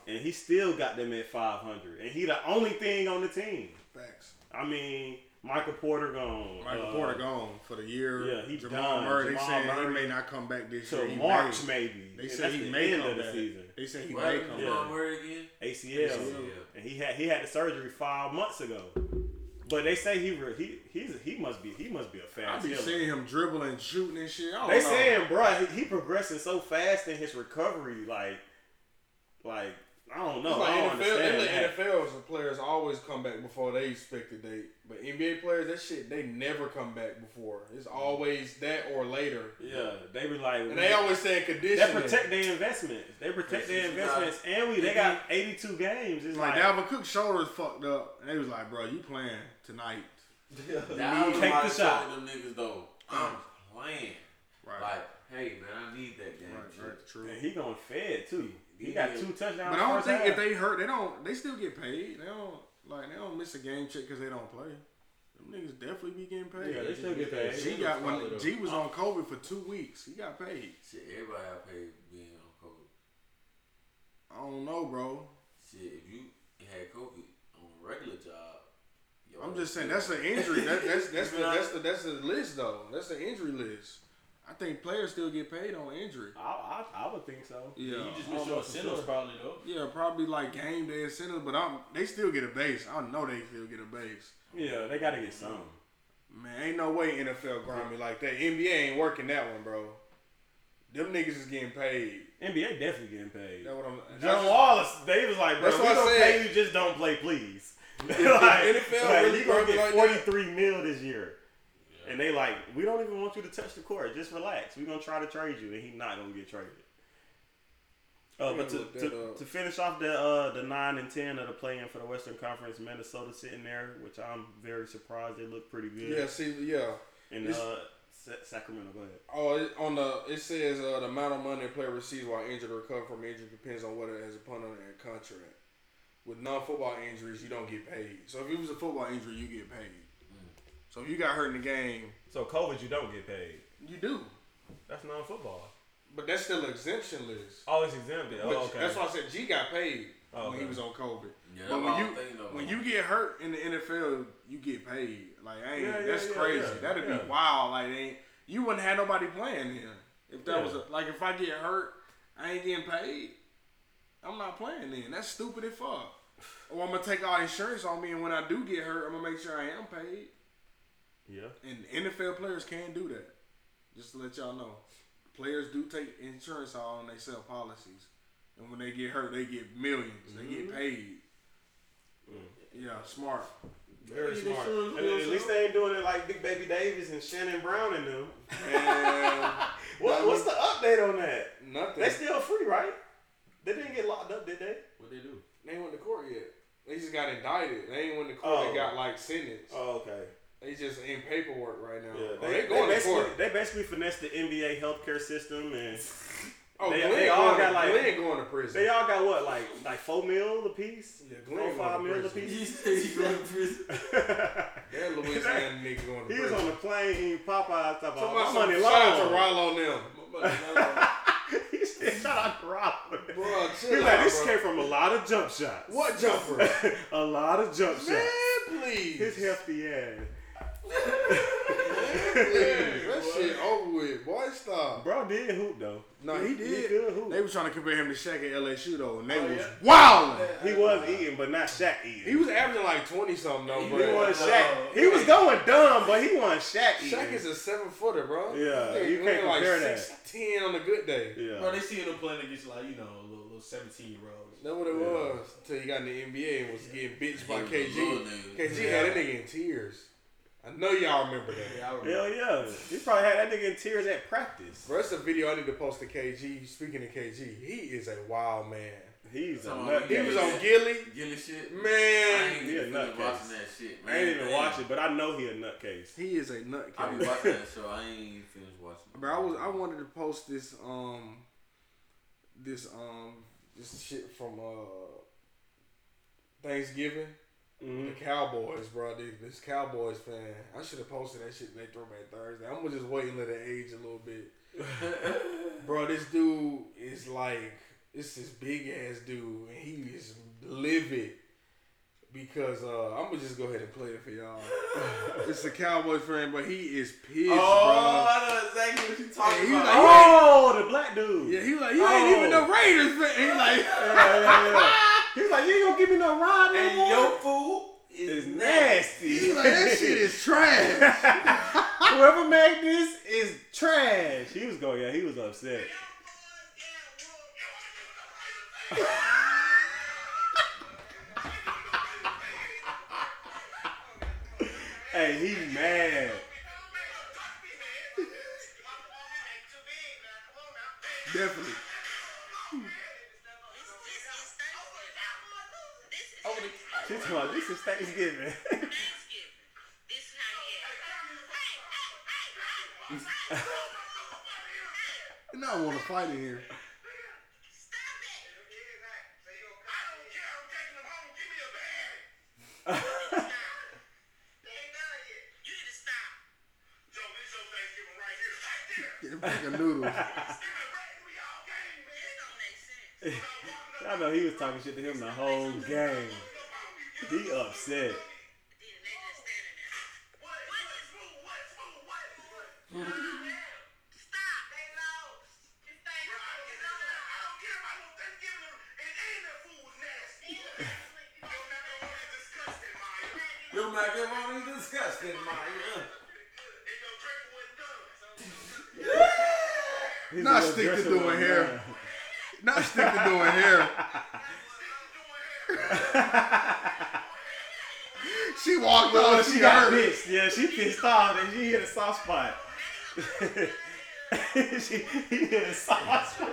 and he still got them at 500. And he the only thing on the team. Facts. I mean, Michael Porter gone. Michael Uh, Porter gone for the year. yeah, he Jamal done. Murray. Jamal they saying Murray he may not come back this Till year. He March may. maybe. They And said that's he the may end come of the back. season. They said he What may happened come to back. Jamal Murray again? ACL. ACL. and he had he had the surgery five months ago. But they say he re- he he's he must be he must be a I fast I be hitter. seeing him dribbling, shooting and shit. I don't They know. saying, bro, he, he progressing so fast in his recovery, like, like I don't know. It's like I don't NFL, understand them that. the NFL players always come back before they expect expected date. But NBA players, that shit, they never come back before. It's always that or later. Yeah, they be like, And they always saying they conditioning. protect their investments. They protect their Yes, you got- investments, and we they got eighty two games. It's Like like, Dalvin Cook's shoulders fucked up, and they was like, "Bro, you playing tonight?" <laughs> Now Take the shot. Them niggas though. I'm playing. Right. Like, hey man, I need that game. right, right, true. and he going fed too. He got two touchdowns. But I don't think half. if they hurt, they don't. They still get paid. They don't like they don't miss a game check because they don't play. Them niggas definitely be getting paid. yeah, they still get paid. G got when G was on COVID for two weeks. He got paid. Shit, everybody have paid being on COVID. I don't know, bro. Shit, if you had COVID on a regular job, I'm just saying that's an injury. That, that's that's <laughs> the that's the that's the list though. That's the injury list. I think players still get paid on injury. I, I I would think so. Yeah, You just miss don't your know for incentives sure. probably though. yeah, probably like game day incentives, but I'm they still get a base. I know they still get a base. Yeah, they got to get some. Man, ain't no way NFL grind me like that. NBA ain't working that one, bro. Them niggas is getting paid. NBA definitely getting paid. That's what I'm. John Wallace, they was like, bro, That's we what I gonna pay you, just don't play, please. <laughs> like, NFL like, really you gonna get like forty mil this year, and they like, we don't even want you to touch the court. Just relax. We're gonna try to trade you, and he's not gonna get traded. Uh, but to, to, to finish off the uh, the nine and ten of the play-in for the Western Conference, Minnesota sitting there, which I'm very surprised. They look pretty good. Yeah, see, yeah. And uh, Sacramento, go ahead. Oh, it, on the it says uh, the amount of money a player receives while injured or recover from injury depends on whether it has a pun on their contract. With non-football injuries, you don't get paid. So if it was a football injury, you get paid. So if you got hurt in the game, So COVID, you don't get paid. you do. That's non-football. But that's still exemption list. Oh, it's exempted. Oh, okay. That's why I said G got paid Oh, when he was on COVID. Yeah, but when you I'm thinking of. when you get hurt in the NFL, you get paid. Like, I ain't, Yeah, yeah, that's yeah, crazy. yeah, That'd yeah. be wild. Like, ain't, you wouldn't have nobody playing then. If that Yeah. was a, like, if I get hurt, I ain't getting paid. I'm not playing then. That's stupid as fuck. Or I'm gonna take all insurance on me, and when I do get hurt, I'm gonna make sure I am paid. Yeah. And NFL players can do that. Just to let y'all know, players do take insurance out on they sell policies, and when they get hurt, they get 1000000s They Mm-hmm. get paid. Mm. Yeah, smart. Very smart. And at least they ain't doing it like Big Baby Davis and Shannon Brown and them. And <laughs> What, what's the update on that? nothing. They still free, right? They didn't get locked up, did they? What they do? They ain't went to court yet. They just got indicted. They ain't went to court. Oh. They got like sentenced. Oh, okay. They just in paperwork right now. Yeah, Oh, they, they, going to basically, court. they basically finessed the NBA healthcare system, and <laughs> Oh, they- Glen they all going got to, like- Glen going to prison. they all got what, like like four mil a piece? Yeah, Four Glen five mil a piece. said he going to prison. <laughs> That Louisiana nigga going to prison. He was on the plane eating Popeyes, talking Talking about about my money some- Shout out to long. Rollo and them. <laughs> He said, shout out to Rob. Bro, He's chill like, this bro. came from a lot of jump shots. What jumper? a lot of jump shots. Man, please. His hefty ass. Please. That shit over with. Boy, stop. Bro did hoop though. No, he did. He could hoop. They was trying to compare him to Shaq at LSU though, and they Oh, was yeah? wilding. He was eating, but not Shaq eating. He was averaging like twenty something though, He bro. was Shaq. Uh, he was going dumb, but he wasn't Shaq eating. Shaq is a seven footer, bro. Yeah, He you laying can't like compare that. Ten on a good day. yeah. Bro, they see him playing against like you know little, little seventeen year olds. That's what it was. Until he got in the NBA and was getting bitched by He was a KG. little nigga. KG had that nigga in tears. I know y'all remember that. Yeah, remember. Hell yeah. He probably had that nigga in tears at practice. Bro, that's a video I need to post to KG. Speaking of KG, he is a wild man. He's a nut. He was on Gillie. Gillie shit. Man. I Man, ain't He a even nutcase. watching that shit, man. I ain't even Damn. watch it, but I know he a nutcase. he is a nutcase. I be watching that show. I ain't even finished watching. it. Bro, I was I wanted to post this um this um this shit from uh Thanksgiving. Mhm. The Cowboys, bro. This, this Cowboys fan. I should have posted that shit in they throwback Thursday. I'm gonna just wait and let it age a little bit. <laughs> bro, this dude is like it's this big ass dude and he is livid. Because uh, I'm gonna just go ahead and play it for y'all. <laughs> it's a Cowboys fan, but he is pissed, Oh, I know exactly what you talking he about. like, Oh, the black dude. bro. Yeah, he like, you ain't even Oh. the Raiders fan. He like, yeah, yeah, yeah. <laughs> He's like, you ain't gonna give me no ride no and more. your food is It's nasty. he nasty. like that shit is trash. Whoever made this is trash. He was going, yeah, he was upset. hey, he mad. Definitely. About this is Thanksgiving. You know I want to fight in here. Get a bag of noodles. <laughs> I know he was talking shit to him the whole game. He upset. Your macaroni is disgusting, Maya. He's Not a little stick to dressing doing room hair. man. Not stick to doing hair. <laughs> she walked Oh, off. she She got hurt. pissed. Yeah, she pissed off and she hit a soft spot. <laughs> she he hit a soft spot.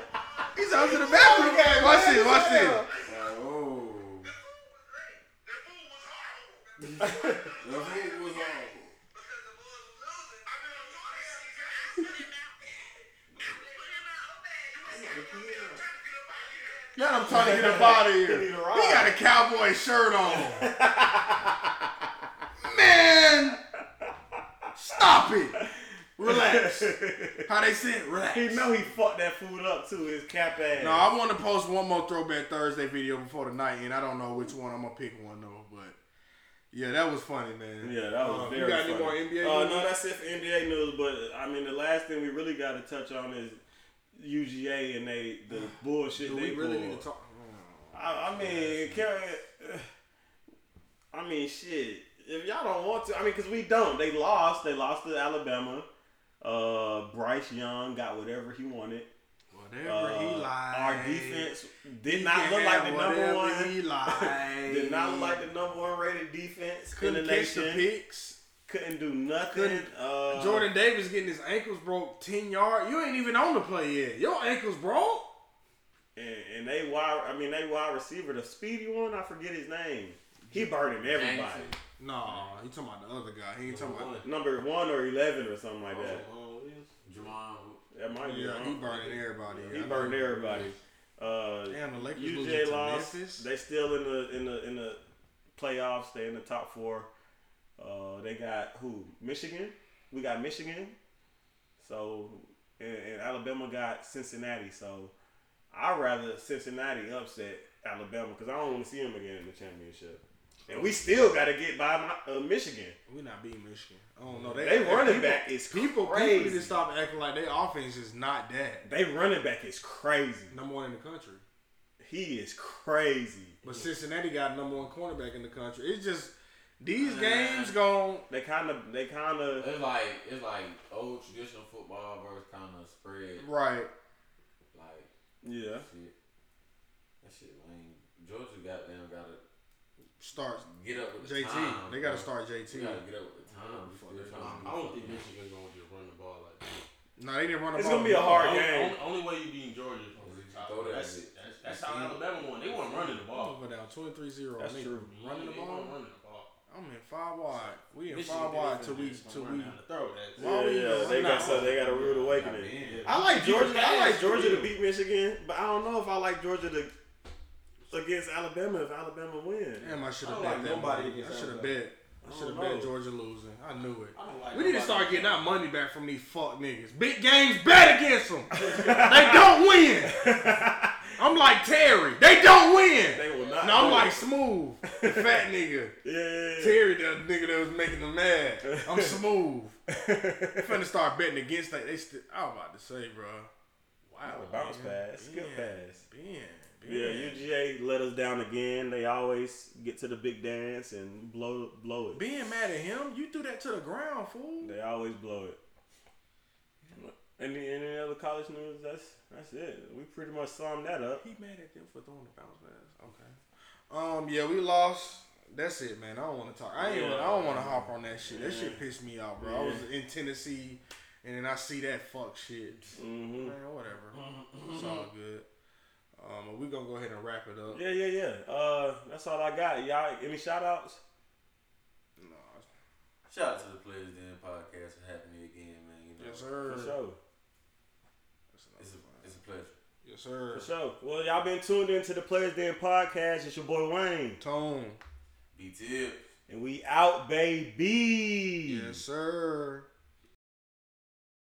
He's out to the bathroom. Oh, watch this. Watch this. Oh. The food was horrible. Now I'm trying to get up out of here. He He need a ride. got a cowboy shirt on. <laughs> Man, stop it. Relax. How they say it? Relax. He know he fucked that food up too. His cap ass. No, I want to post one more Throwback Thursday video before the night, and I don't know which one. I'm gonna pick one though, but yeah, that was funny, man. Yeah, that was Uh, very You got funny. any more NBA? Uh, news? no, that's it for NBA news. But I mean, the last thing we really got to touch on is UGA and they the <sighs> bullshit Do they we really need to talk? I, I mean, can, <sighs> I mean, shit. If y'all don't want to, I mean, because we don't. They lost. They lost to Alabama. Uh, Bryce Young got whatever he wanted. Whatever Uh, he like. Our defense did He not look like the number one. He like. <laughs> Did not look like the number one rated defense Couldn't in the catch the nation. picks. Couldn't do nothing. Couldn't- uh, Jordan Davis getting his ankles broke ten yards. You ain't even on the play yet. Your ankles broke. and, and they wide. I mean, they wide receiver, the speedy one. I forget his name. He burning everybody. Jackson. No, you talking about the other guy. He ain't talking about. Number one or eleven or something like that. Oh, Jamon. That might be. Yeah, he wrong. burning everybody. He I know burned everybody. Uh, Damn, the Lakers losing UJ to lost. Memphis. They still in the in the in the playoffs. They in the top four. Uh, they got who? Michigan. We got Michigan. So and, and Alabama got Cincinnati. So I'd rather Cincinnati upset Alabama because I don't want to see them again in the championship. And we still got to get by my, uh, Michigan. We not beating Michigan. I don't know. They, They running people, back is people. People need to stop acting like their offense is not that They running back is crazy. number one in the country. He is crazy. But Cincinnati got number one cornerback in the country. It's just these Nah. games gon' They kind of they kind of It's like it's like old traditional football versus kind of spread. right. Like yeah. shit. That shit lame. Georgia goddamn gotta Start get up with the JT. time. they got to start We JT. gotta get up with the time. We still trying to I don't think Michigan's gonna just run the ball like that. No, they didn't run the It's ball. It's gonna be a hard only, game. Only, only way you beating Georgia is from the top. Throw that That's, shit. that's, that's how Alabama won. They weren't running the ball. Over down 23-0. That's Nigga, true. Running the They weren't ball. running the ball. I'm in five wide. We in Michigan five wide till we defense till gonna we. run down the throat. That's- Why yeah, yeah, they got out? so they got a rude awakening. I like Georgia, I like Georgia to beat Michigan, but I don't know if I like Georgia to against Alabama if Alabama wins. Damn, I should have bet like that nobody money. against I should have bet. I I should have bet. Georgia losing. I knew it. I like We need to start getting against our money back from these fuck niggas. Big games bet against them. <laughs> they don't win. I'm like Terry. They don't win. They will not. No, I'm win. like smooth. The <laughs> fat nigga. yeah, yeah, yeah. Terry, the nigga that was making them mad. I'm <laughs> smooth. finna start betting against that. They still. I was about to say, bro. Wow. Bounce man. pass, skip Ben, pass. Ben, Yeah, UGA let us down again. They always get to the big dance and blow blow it. Being mad at him, you threw that to the ground, fool. They always blow it. Any any other college news? That's that's it. We pretty much summed that up. He mad at them for throwing the bounce pass. Okay. Um. Yeah, we lost. That's it, man. I don't want to talk. I ain't. Yeah. I don't want to hop on that shit. That shit pissed me off, bro. I was in Tennessee, and then I see that fuck shit. hmm Man, whatever. It's all good. Um, but we gonna go ahead and wrap it up. Yeah, yeah, yeah. Uh, that's all I got. Y'all, any shout outs? No, Shout out to the Players Den podcast for having me again, man. You know, yes, sir. For sure. That's it's a it's a pleasure. Yes, sir. For sure. Well, y'all been tuned into the Players Den podcast. It's your boy Wayne. Tone. B tip. And we out, baby. Yes, sir.